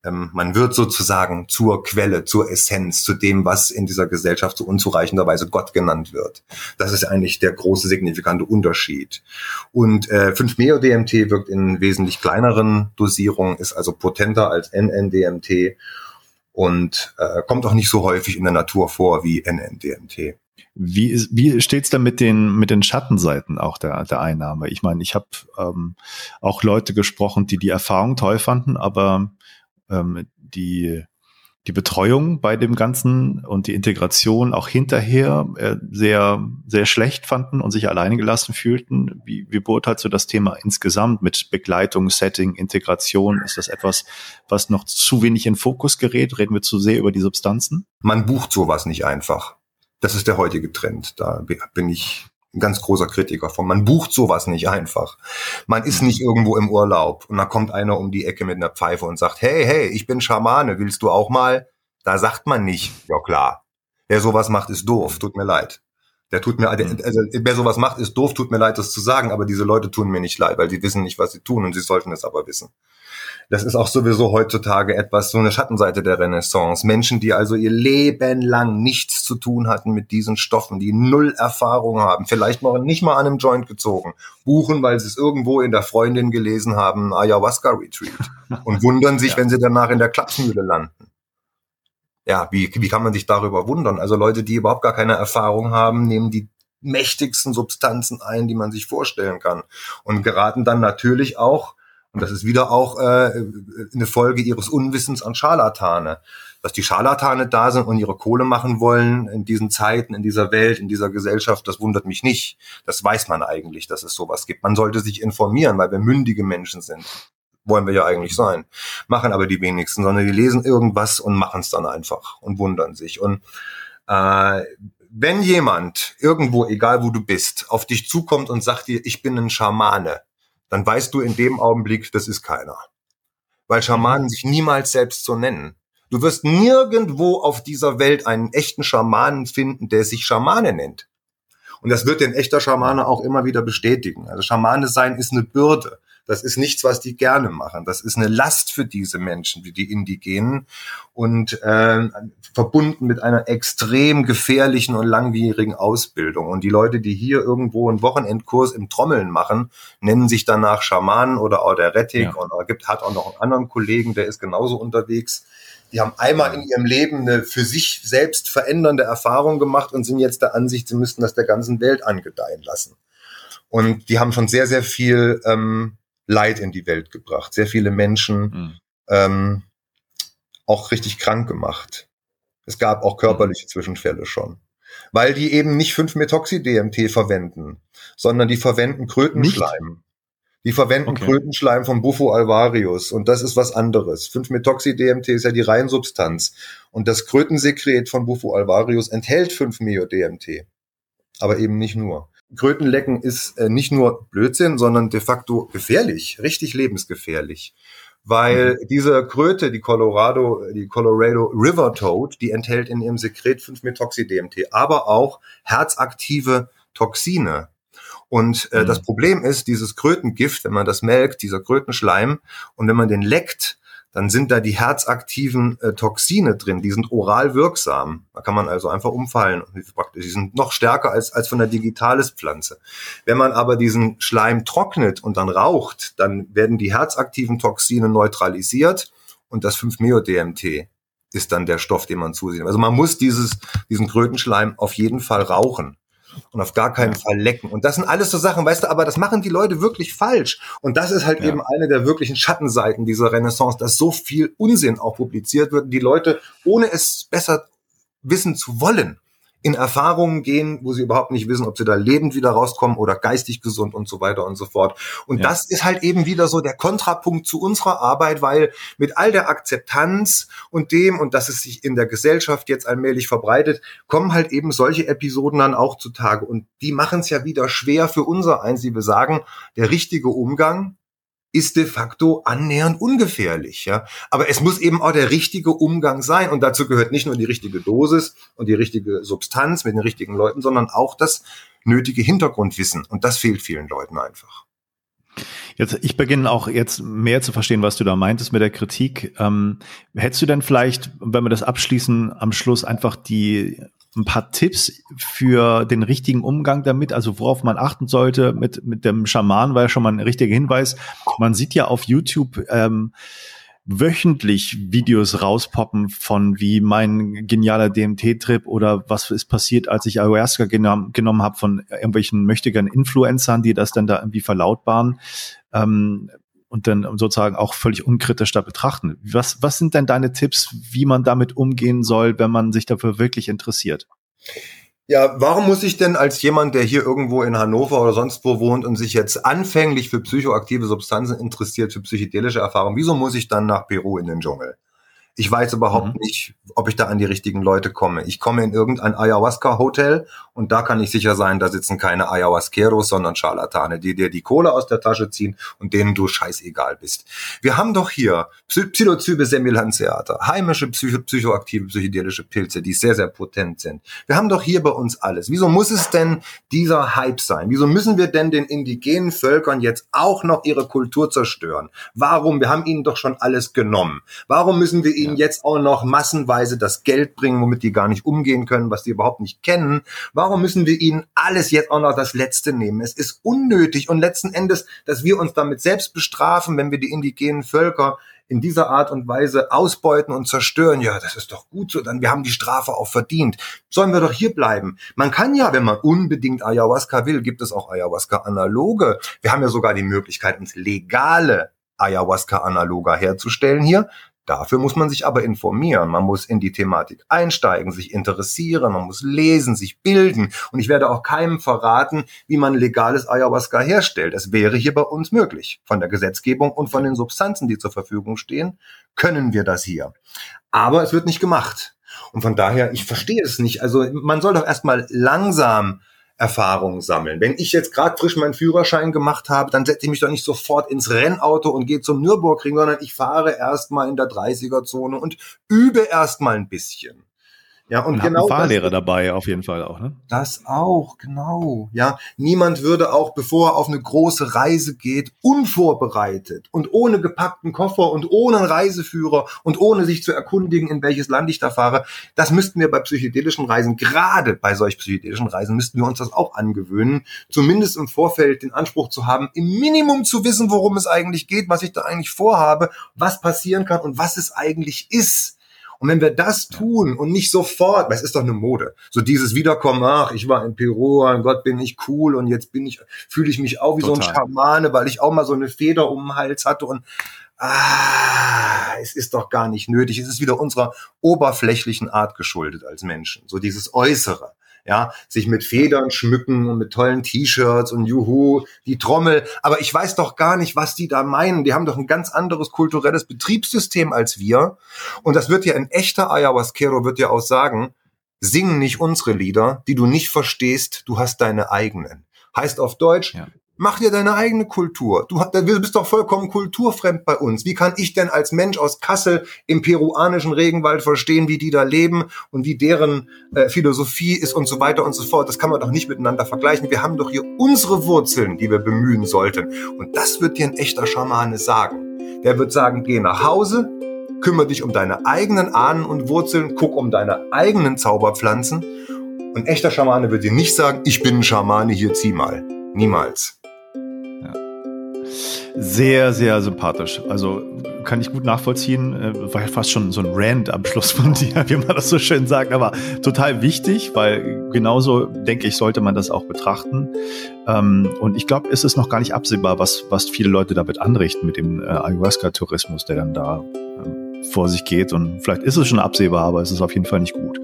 ähm, man wird sozusagen zur Quelle, zur Essenz, zu dem, was in dieser Gesellschaft so unzureichenderweise Gott genannt wird. Das ist eigentlich der große signifikante Unterschied. Und äh, 5-Meo-DMT wirkt in wesentlich kleineren Dosierungen, ist also potenter als NN-DMT und äh, kommt auch nicht so häufig in der Natur vor wie NN-DMT. Wie, ist, wie steht's da mit den, mit den Schattenseiten auch der, der Einnahme? Ich meine, ich habe ähm, auch Leute gesprochen, die die Erfahrung toll fanden, aber ähm, die, die Betreuung bei dem Ganzen und die Integration auch hinterher äh, sehr, sehr schlecht fanden und sich alleine gelassen fühlten. Wie, wie beurteilst du das Thema insgesamt mit Begleitung, Setting, Integration? Ist das etwas, was noch zu wenig in Fokus gerät? Reden wir zu sehr über die Substanzen? Man bucht sowas nicht einfach. Das ist der heutige Trend. Da bin ich ein ganz großer Kritiker von. Man bucht sowas nicht einfach. Man ist nicht irgendwo im Urlaub und da kommt einer um die Ecke mit einer Pfeife und sagt, hey, hey, ich bin Schamane, willst du auch mal? Da sagt man nicht, ja klar. Wer sowas macht, ist doof, tut mir leid. Der tut mir, also wer sowas macht, ist doof, tut mir leid, das zu sagen, aber diese Leute tun mir nicht leid, weil sie wissen nicht, was sie tun und sie sollten es aber wissen. Das ist auch sowieso heutzutage etwas, so eine Schattenseite der Renaissance. Menschen, die also ihr Leben lang nichts zu tun hatten mit diesen Stoffen, die null Erfahrung haben, vielleicht noch nicht mal an einem Joint gezogen, buchen, weil sie es irgendwo in der Freundin gelesen haben, Ayahuasca Retreat und wundern sich, ja. wenn sie danach in der Klapsmühle landen. Ja, wie, wie kann man sich darüber wundern? Also Leute, die überhaupt gar keine Erfahrung haben, nehmen die mächtigsten Substanzen ein, die man sich vorstellen kann und geraten dann natürlich auch und das ist wieder auch äh, eine Folge ihres Unwissens an Scharlatane. Dass die Scharlatane da sind und ihre Kohle machen wollen in diesen Zeiten, in dieser Welt, in dieser Gesellschaft, das wundert mich nicht. Das weiß man eigentlich, dass es sowas gibt. Man sollte sich informieren, weil wir mündige Menschen sind. Wollen wir ja eigentlich sein. Machen aber die wenigsten, sondern die lesen irgendwas und machen es dann einfach und wundern sich. Und äh, wenn jemand irgendwo, egal wo du bist, auf dich zukommt und sagt dir, ich bin ein Schamane, dann weißt du in dem Augenblick, das ist keiner. Weil Schamanen sich niemals selbst so nennen. Du wirst nirgendwo auf dieser Welt einen echten Schamanen finden, der sich Schamane nennt. Und das wird ein echter Schamane auch immer wieder bestätigen. Also Schamane sein ist eine Bürde. Das ist nichts, was die gerne machen. Das ist eine Last für diese Menschen, wie die Indigenen und äh, verbunden mit einer extrem gefährlichen und langwierigen Ausbildung. Und die Leute, die hier irgendwo einen Wochenendkurs im Trommeln machen, nennen sich danach Schamanen oder Auderetik ja. und gibt, hat auch noch einen anderen Kollegen, der ist genauso unterwegs. Die haben einmal in ihrem Leben eine für sich selbst verändernde Erfahrung gemacht und sind jetzt der Ansicht, sie müssten das der ganzen Welt angedeihen lassen. Und die haben schon sehr, sehr viel ähm, Leid in die Welt gebracht, sehr viele Menschen mhm. ähm, auch richtig krank gemacht. Es gab auch körperliche Zwischenfälle schon. Weil die eben nicht 5-Methoxy-DMT verwenden, sondern die verwenden Krötenschleim. Die verwenden okay. Krötenschleim von Buffo alvarius und das ist was anderes. 5-Methoxy-DMT ist ja die Reinsubstanz und das Krötensekret von Buffo alvarius enthält 5-Meo-DMT. Aber eben nicht nur. Krötenlecken ist äh, nicht nur Blödsinn, sondern de facto gefährlich, richtig lebensgefährlich weil mhm. diese Kröte, die Colorado, die Colorado River Toad, die enthält in ihrem Sekret 5-Methoxy-DMT, aber auch herzaktive Toxine. Und äh, mhm. das Problem ist, dieses Krötengift, wenn man das melkt, dieser Krötenschleim, und wenn man den leckt, dann sind da die herzaktiven äh, Toxine drin, die sind oral wirksam. Da kann man also einfach umfallen. Die sind noch stärker als, als von der Digitalis-Pflanze. Wenn man aber diesen Schleim trocknet und dann raucht, dann werden die herzaktiven Toxine neutralisiert und das 5-Meo-DMT ist dann der Stoff, den man zusieht. Also man muss dieses, diesen Krötenschleim auf jeden Fall rauchen und auf gar keinen Fall lecken. Und das sind alles so Sachen, weißt du, aber das machen die Leute wirklich falsch. Und das ist halt ja. eben eine der wirklichen Schattenseiten dieser Renaissance, dass so viel Unsinn auch publiziert wird, die Leute, ohne es besser wissen zu wollen, in Erfahrungen gehen, wo sie überhaupt nicht wissen, ob sie da lebend wieder rauskommen oder geistig gesund und so weiter und so fort. Und ja. das ist halt eben wieder so der Kontrapunkt zu unserer Arbeit, weil mit all der Akzeptanz und dem und dass es sich in der Gesellschaft jetzt allmählich verbreitet, kommen halt eben solche Episoden dann auch zutage. Und die machen es ja wieder schwer für unser eins, die wir sagen, der richtige Umgang ist de facto annähernd ungefährlich. Ja? Aber es muss eben auch der richtige Umgang sein. Und dazu gehört nicht nur die richtige Dosis und die richtige Substanz mit den richtigen Leuten, sondern auch das nötige Hintergrundwissen. Und das fehlt vielen Leuten einfach. Jetzt, ich beginne auch jetzt mehr zu verstehen, was du da meintest mit der Kritik. Ähm, hättest du denn vielleicht, wenn wir das abschließen, am Schluss einfach die ein paar Tipps für den richtigen Umgang damit, also worauf man achten sollte mit, mit dem Schaman, war ja schon mal ein richtiger Hinweis. Man sieht ja auf YouTube ähm, wöchentlich Videos rauspoppen von wie mein genialer DMT-Trip oder was ist passiert, als ich Ayahuasca genommen, genommen habe von irgendwelchen möchtigen Influencern, die das dann da irgendwie verlautbaren. Ähm, und dann sozusagen auch völlig unkritisch da betrachten. Was, was sind denn deine Tipps, wie man damit umgehen soll, wenn man sich dafür wirklich interessiert? Ja, warum muss ich denn als jemand, der hier irgendwo in Hannover oder sonst wo wohnt und sich jetzt anfänglich für psychoaktive Substanzen interessiert, für psychedelische Erfahrungen, wieso muss ich dann nach Peru in den Dschungel? Ich weiß überhaupt mhm. nicht, ob ich da an die richtigen Leute komme. Ich komme in irgendein Ayahuasca-Hotel und da kann ich sicher sein, da sitzen keine Ayahuasqueros, sondern Charlatane, die dir die Kohle aus der Tasche ziehen und denen du scheißegal bist. Wir haben doch hier Psilocybe semilanceata, heimische psycho psychoaktive psychedelische Pilze, die sehr, sehr potent sind. Wir haben doch hier bei uns alles. Wieso muss es denn dieser Hype sein? Wieso müssen wir denn den indigenen Völkern jetzt auch noch ihre Kultur zerstören? Warum? Wir haben ihnen doch schon alles genommen. Warum müssen wir ihnen jetzt auch noch massenweise das Geld bringen, womit die gar nicht umgehen können, was die überhaupt nicht kennen? Warum müssen wir ihnen alles jetzt auch noch das Letzte nehmen? Es ist unnötig und letzten Endes, dass wir uns damit selbst bestrafen, wenn wir die indigenen Völker in dieser Art und Weise ausbeuten und zerstören, ja, das ist doch gut so, dann wir haben die Strafe auch verdient. Sollen wir doch hier bleiben? Man kann ja, wenn man unbedingt Ayahuasca will, gibt es auch Ayahuasca-Analoge. Wir haben ja sogar die Möglichkeit, uns legale Ayahuasca-Analoga herzustellen hier. Dafür muss man sich aber informieren. Man muss in die Thematik einsteigen, sich interessieren, man muss lesen, sich bilden. Und ich werde auch keinem verraten, wie man legales Ayahuasca herstellt. Es wäre hier bei uns möglich. Von der Gesetzgebung und von den Substanzen, die zur Verfügung stehen, können wir das hier. Aber es wird nicht gemacht. Und von daher, ich verstehe es nicht. Also man soll doch erstmal langsam Erfahrungen sammeln. Wenn ich jetzt gerade frisch meinen Führerschein gemacht habe, dann setze ich mich doch nicht sofort ins Rennauto und gehe zum Nürburgring, sondern ich fahre erstmal in der 30er-Zone und übe erstmal ein bisschen. Ja, und, und genau. Fahrlehrer dabei auf jeden Fall auch, ne? Das auch, genau. Ja, niemand würde auch, bevor er auf eine große Reise geht, unvorbereitet und ohne gepackten Koffer und ohne Reiseführer und ohne sich zu erkundigen, in welches Land ich da fahre. Das müssten wir bei psychedelischen Reisen, gerade bei solch psychedelischen Reisen, müssten wir uns das auch angewöhnen, zumindest im Vorfeld den Anspruch zu haben, im Minimum zu wissen, worum es eigentlich geht, was ich da eigentlich vorhabe, was passieren kann und was es eigentlich ist Und wenn wir das tun und nicht sofort, weil es ist doch eine Mode, so dieses Wiederkommen, ach, ich war in Peru, mein Gott, bin ich cool und jetzt bin ich, fühle ich mich auch wie Total. so ein Schamane, weil ich auch mal so eine Feder um den Hals hatte und ah, es ist doch gar nicht nötig. Es ist wieder unserer oberflächlichen Art geschuldet als Menschen, so dieses Äußere ja, sich mit Federn schmücken und mit tollen T-Shirts und juhu, die Trommel. Aber ich weiß doch gar nicht, was die da meinen. Die haben doch ein ganz anderes kulturelles Betriebssystem als wir. Und das wird ja ein echter Ayahuasquero wird ja auch sagen, sing nicht unsere Lieder, die du nicht verstehst, du hast deine eigenen. Heißt auf Deutsch, ja. Mach dir deine eigene Kultur. Du, bist doch vollkommen kulturfremd bei uns. Wie kann ich denn als Mensch aus Kassel im peruanischen Regenwald verstehen, wie die da leben und wie deren äh, Philosophie ist und so weiter und so fort? Das kann man doch nicht miteinander vergleichen. Wir haben doch hier unsere Wurzeln, die wir bemühen sollten. Und das wird dir ein echter Schamane sagen. Der wird sagen, geh nach Hause, kümmere dich um deine eigenen Ahnen und Wurzeln, guck um deine eigenen Zauberpflanzen. Ein echter Schamane wird dir nicht sagen, ich bin ein Schamane, hier zieh mal. Niemals sehr, sehr sympathisch. Also kann ich gut nachvollziehen. Äh, war ja fast schon so ein Rand am Schluss von dir, wie man das so schön sagt, aber total wichtig, weil genauso, denke ich, sollte man das auch betrachten. Ähm, und ich glaube, es ist noch gar nicht absehbar, was, was viele Leute damit anrichten mit dem äh, Ayahuasca-Tourismus, der dann da ähm, vor sich geht. Und vielleicht ist es schon absehbar, aber es ist auf jeden Fall nicht gut.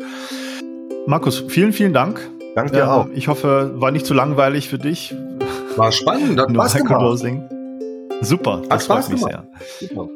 Markus, vielen, vielen Dank. Danke dir auch. Ich hoffe, war nicht zu langweilig für dich. War spannend, hat Spaß gemacht. Super, Hat Spaß gemacht. Sehr. Super.